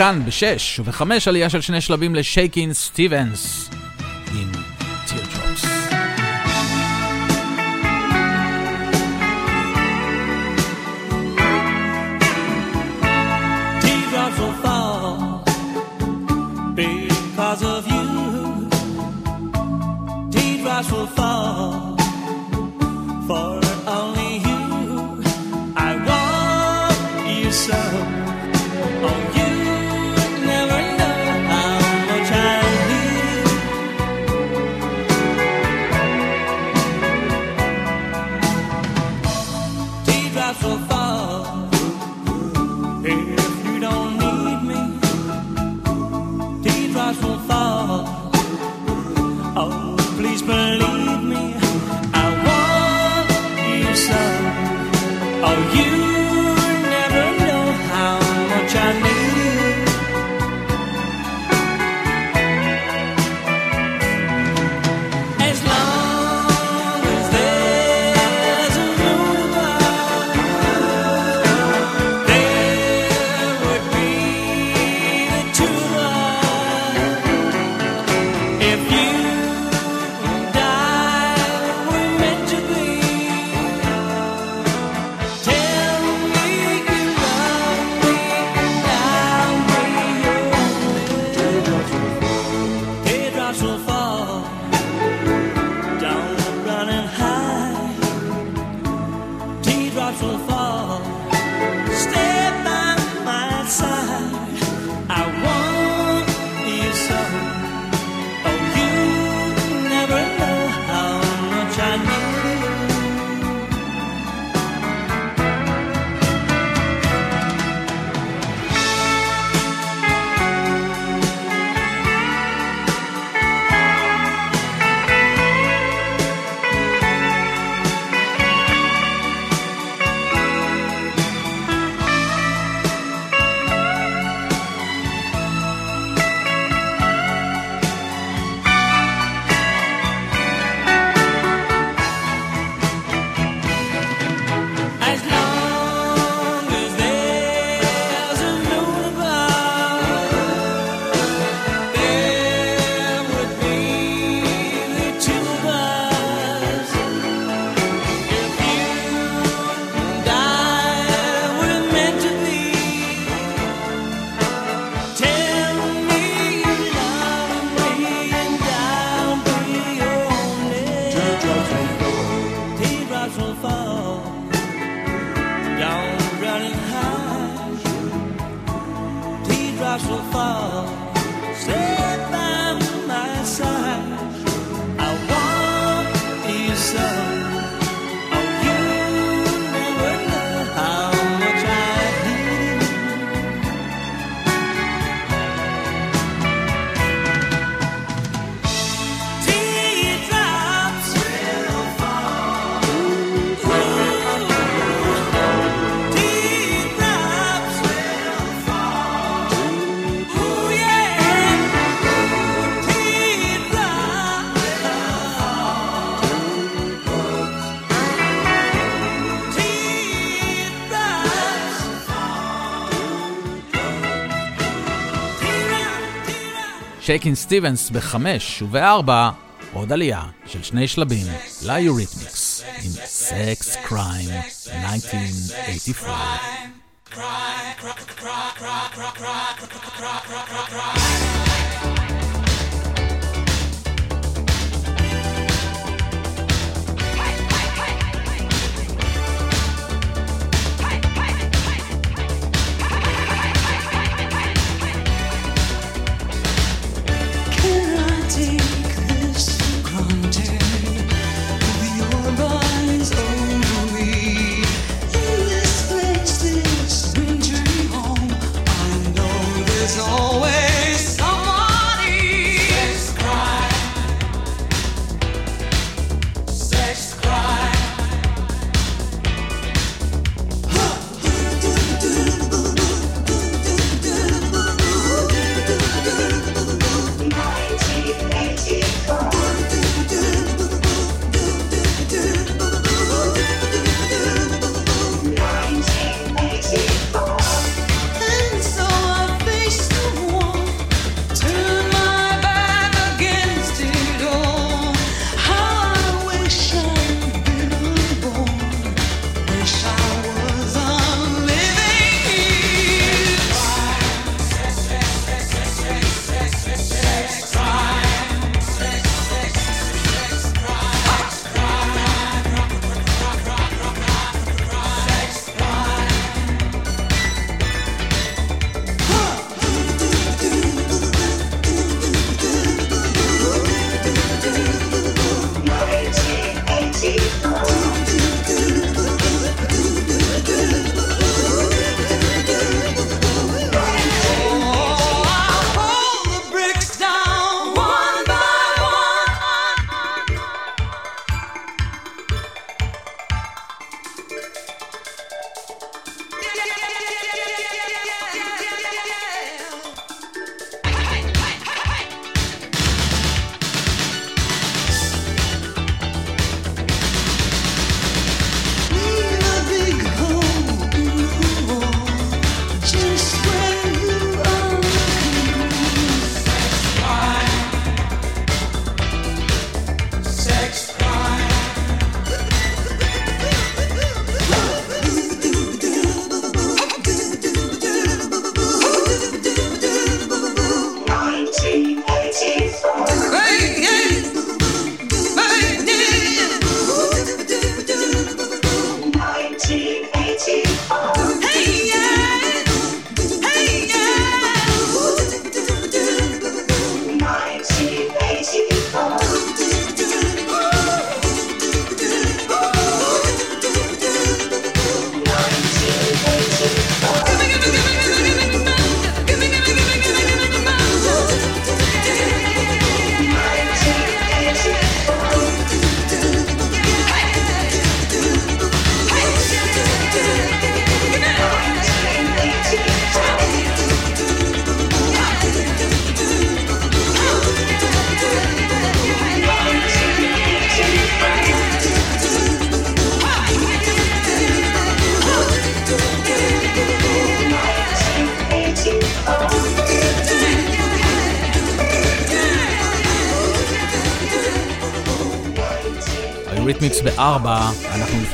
כאן בשש, ובחמש עלייה של שני שלבים לשייקין סטיבנס. שייקין סטיבנס בחמש ובארבע, עוד עלייה של שני שלבים ליוריתמיקס עם סקס קריים 1985.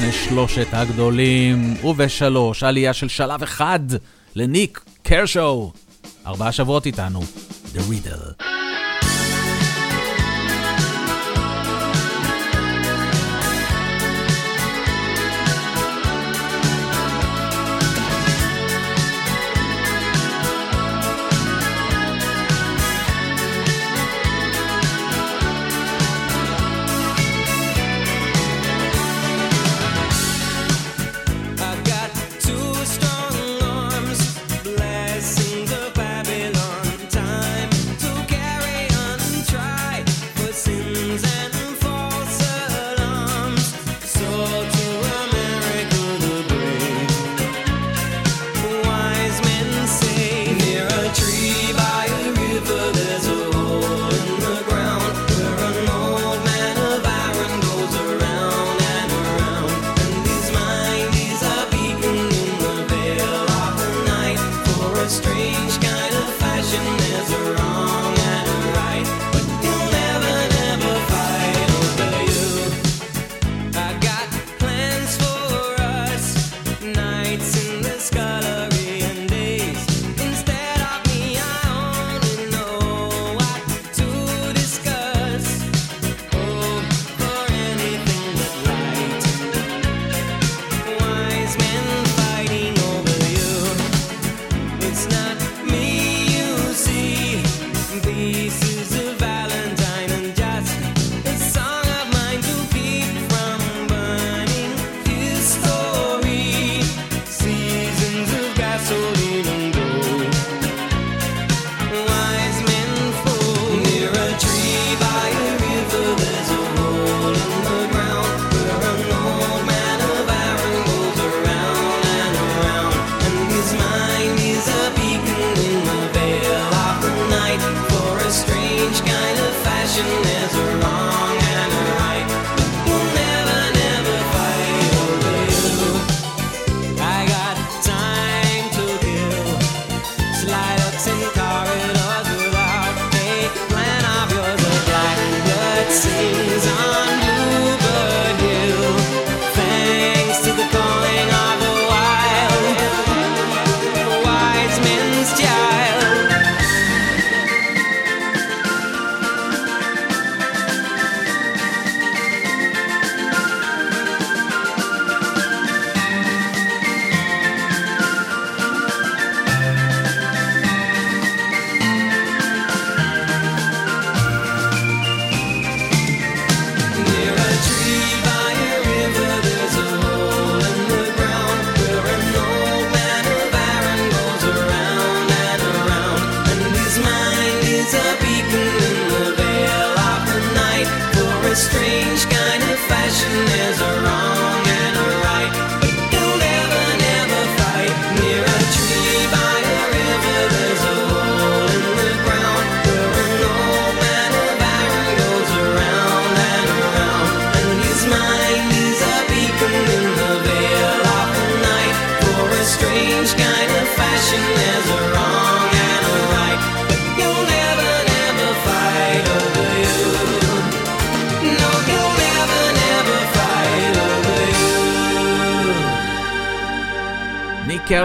לפני שלושת הגדולים, ובשלוש, עלייה של שלב אחד לניק קרשו. ארבעה שבועות איתנו, The Riddle.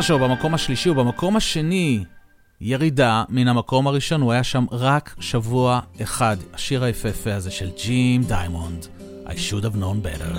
הסקר במקום השלישי, הוא במקום השני. ירידה מן המקום הראשון, הוא היה שם רק שבוע אחד. השיר היפהפה הזה של ג'ים דיימונד, I should have known better.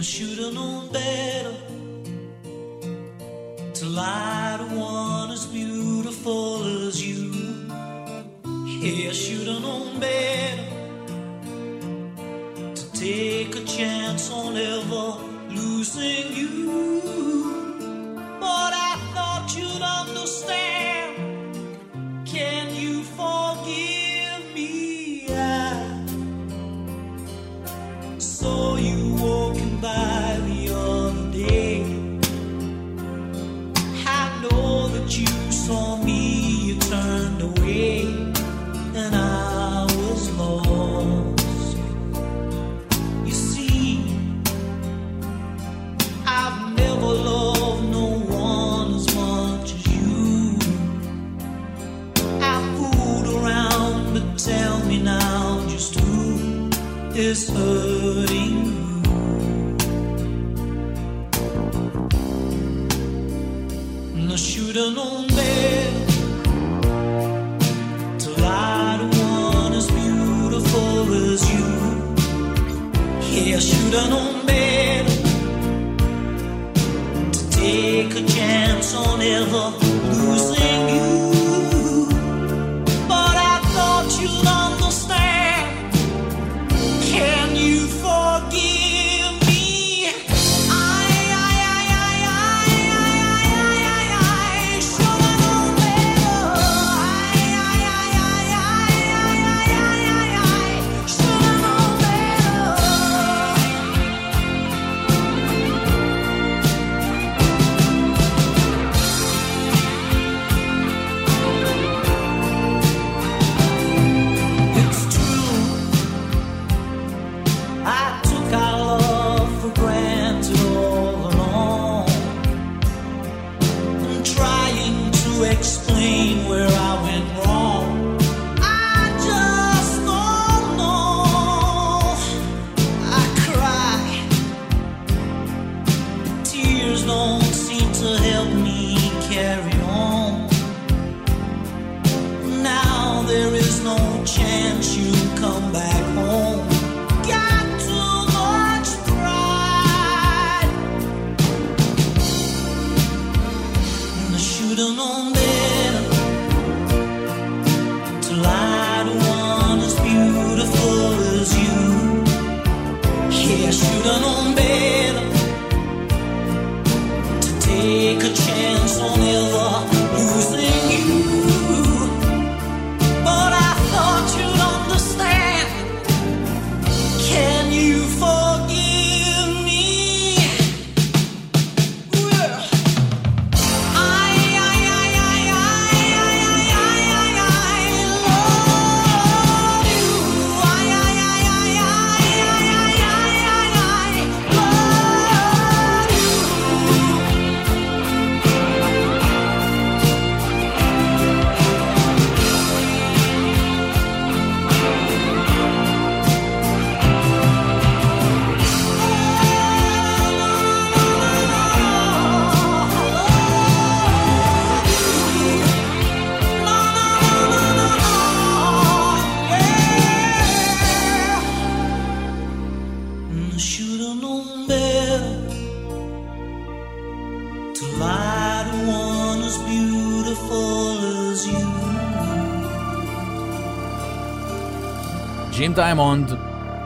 דיימונד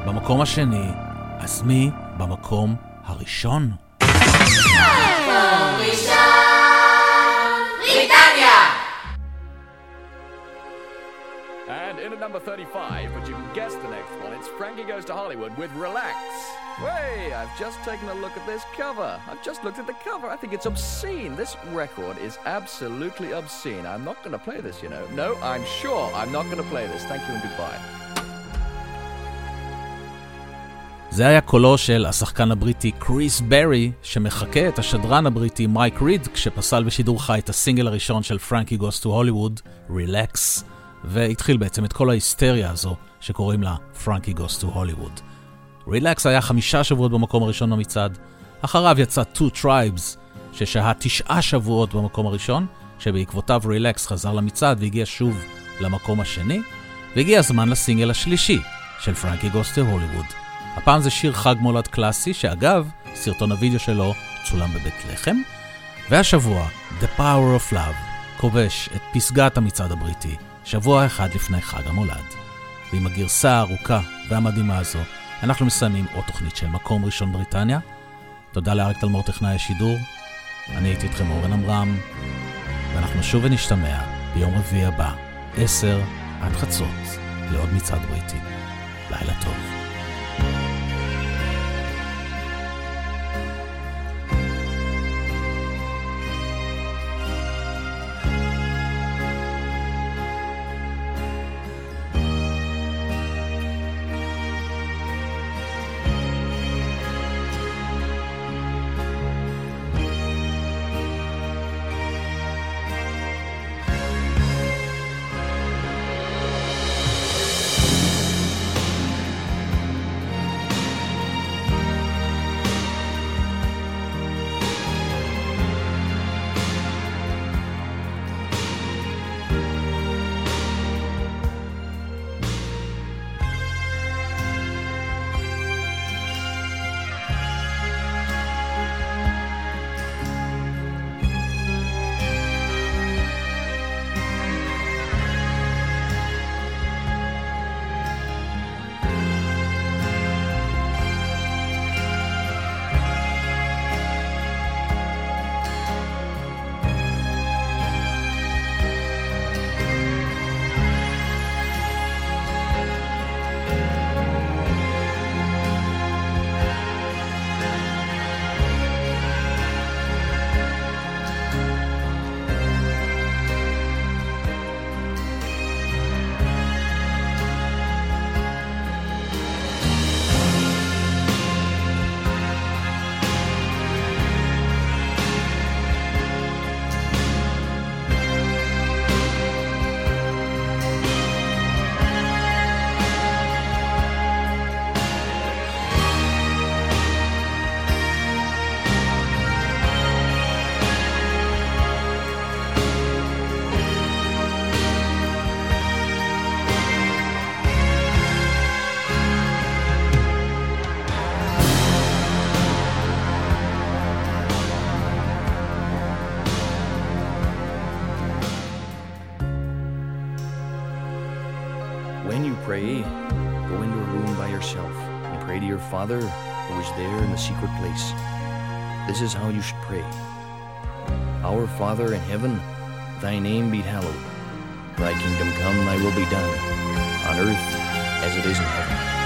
במקום השני, אז מי במקום הראשון? And in at number 35, but you can guess the next one, it's Frankie Goes to Hollywood with Relax. Hey, I've just taken a look at this cover. I've just looked at the cover. I think it's obscene. This record is absolutely obscene. I'm not going to play this, you know. No, I'm sure I'm not going to play this. Thank you and goodbye. זה היה קולו של השחקן הבריטי קריס ברי, שמחקה את השדרן הבריטי מייק ריד, כשפסל בשידור חי את הסינגל הראשון של פרנקי גוס טו הוליווד, Relax, והתחיל בעצם את כל ההיסטריה הזו שקוראים לה פרנקי גוס טו הוליווד. Relax היה חמישה שבועות במקום הראשון במצעד, אחריו יצא Two Tribes, ששהה תשעה שבועות במקום הראשון, שבעקבותיו Relax חזר למצעד והגיע שוב למקום השני, והגיע הזמן לסינגל השלישי של פרנקי גוסטר הוליווד. הפעם זה שיר חג מולד קלאסי, שאגב, סרטון הוידאו שלו צולם בבית לחם, והשבוע, The Power of Love, כובש את פסגת המצעד הבריטי, שבוע אחד לפני חג המולד. ועם הגרסה הארוכה והמדהימה הזו, אנחנו מסיימים עוד תוכנית של מקום ראשון בריטניה. תודה לאריק תלמור טכנאי השידור. אני הייתי איתכם אורן עמרם, ואנחנו שוב ונשתמע ביום רביעי הבא, עשר עד חצות, לעוד מצעד בריטי. לילה טוב. Father who is there in the secret place. This is how you should pray Our Father in heaven, thy name be hallowed. Thy kingdom come, thy will be done, on earth as it is in heaven.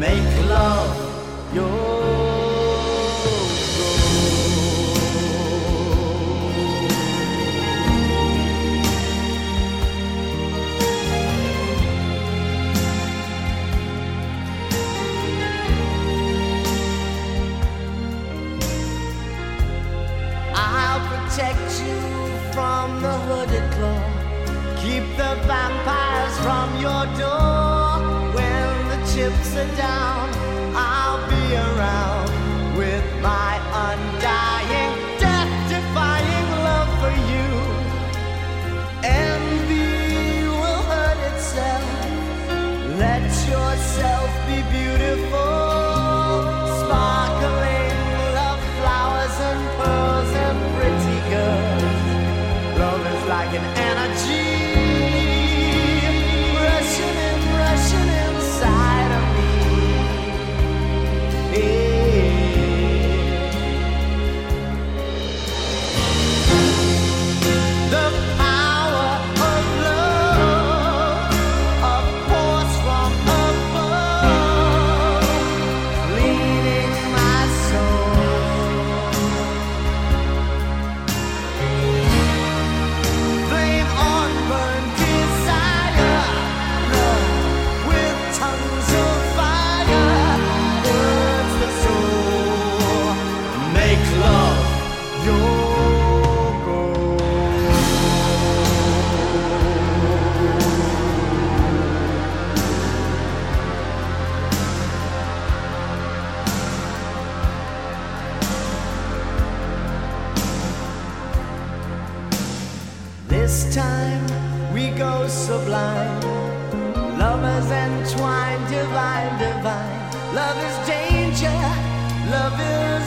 make love. Your sublime. Lovers entwined, divine, divine. Love is danger, love is.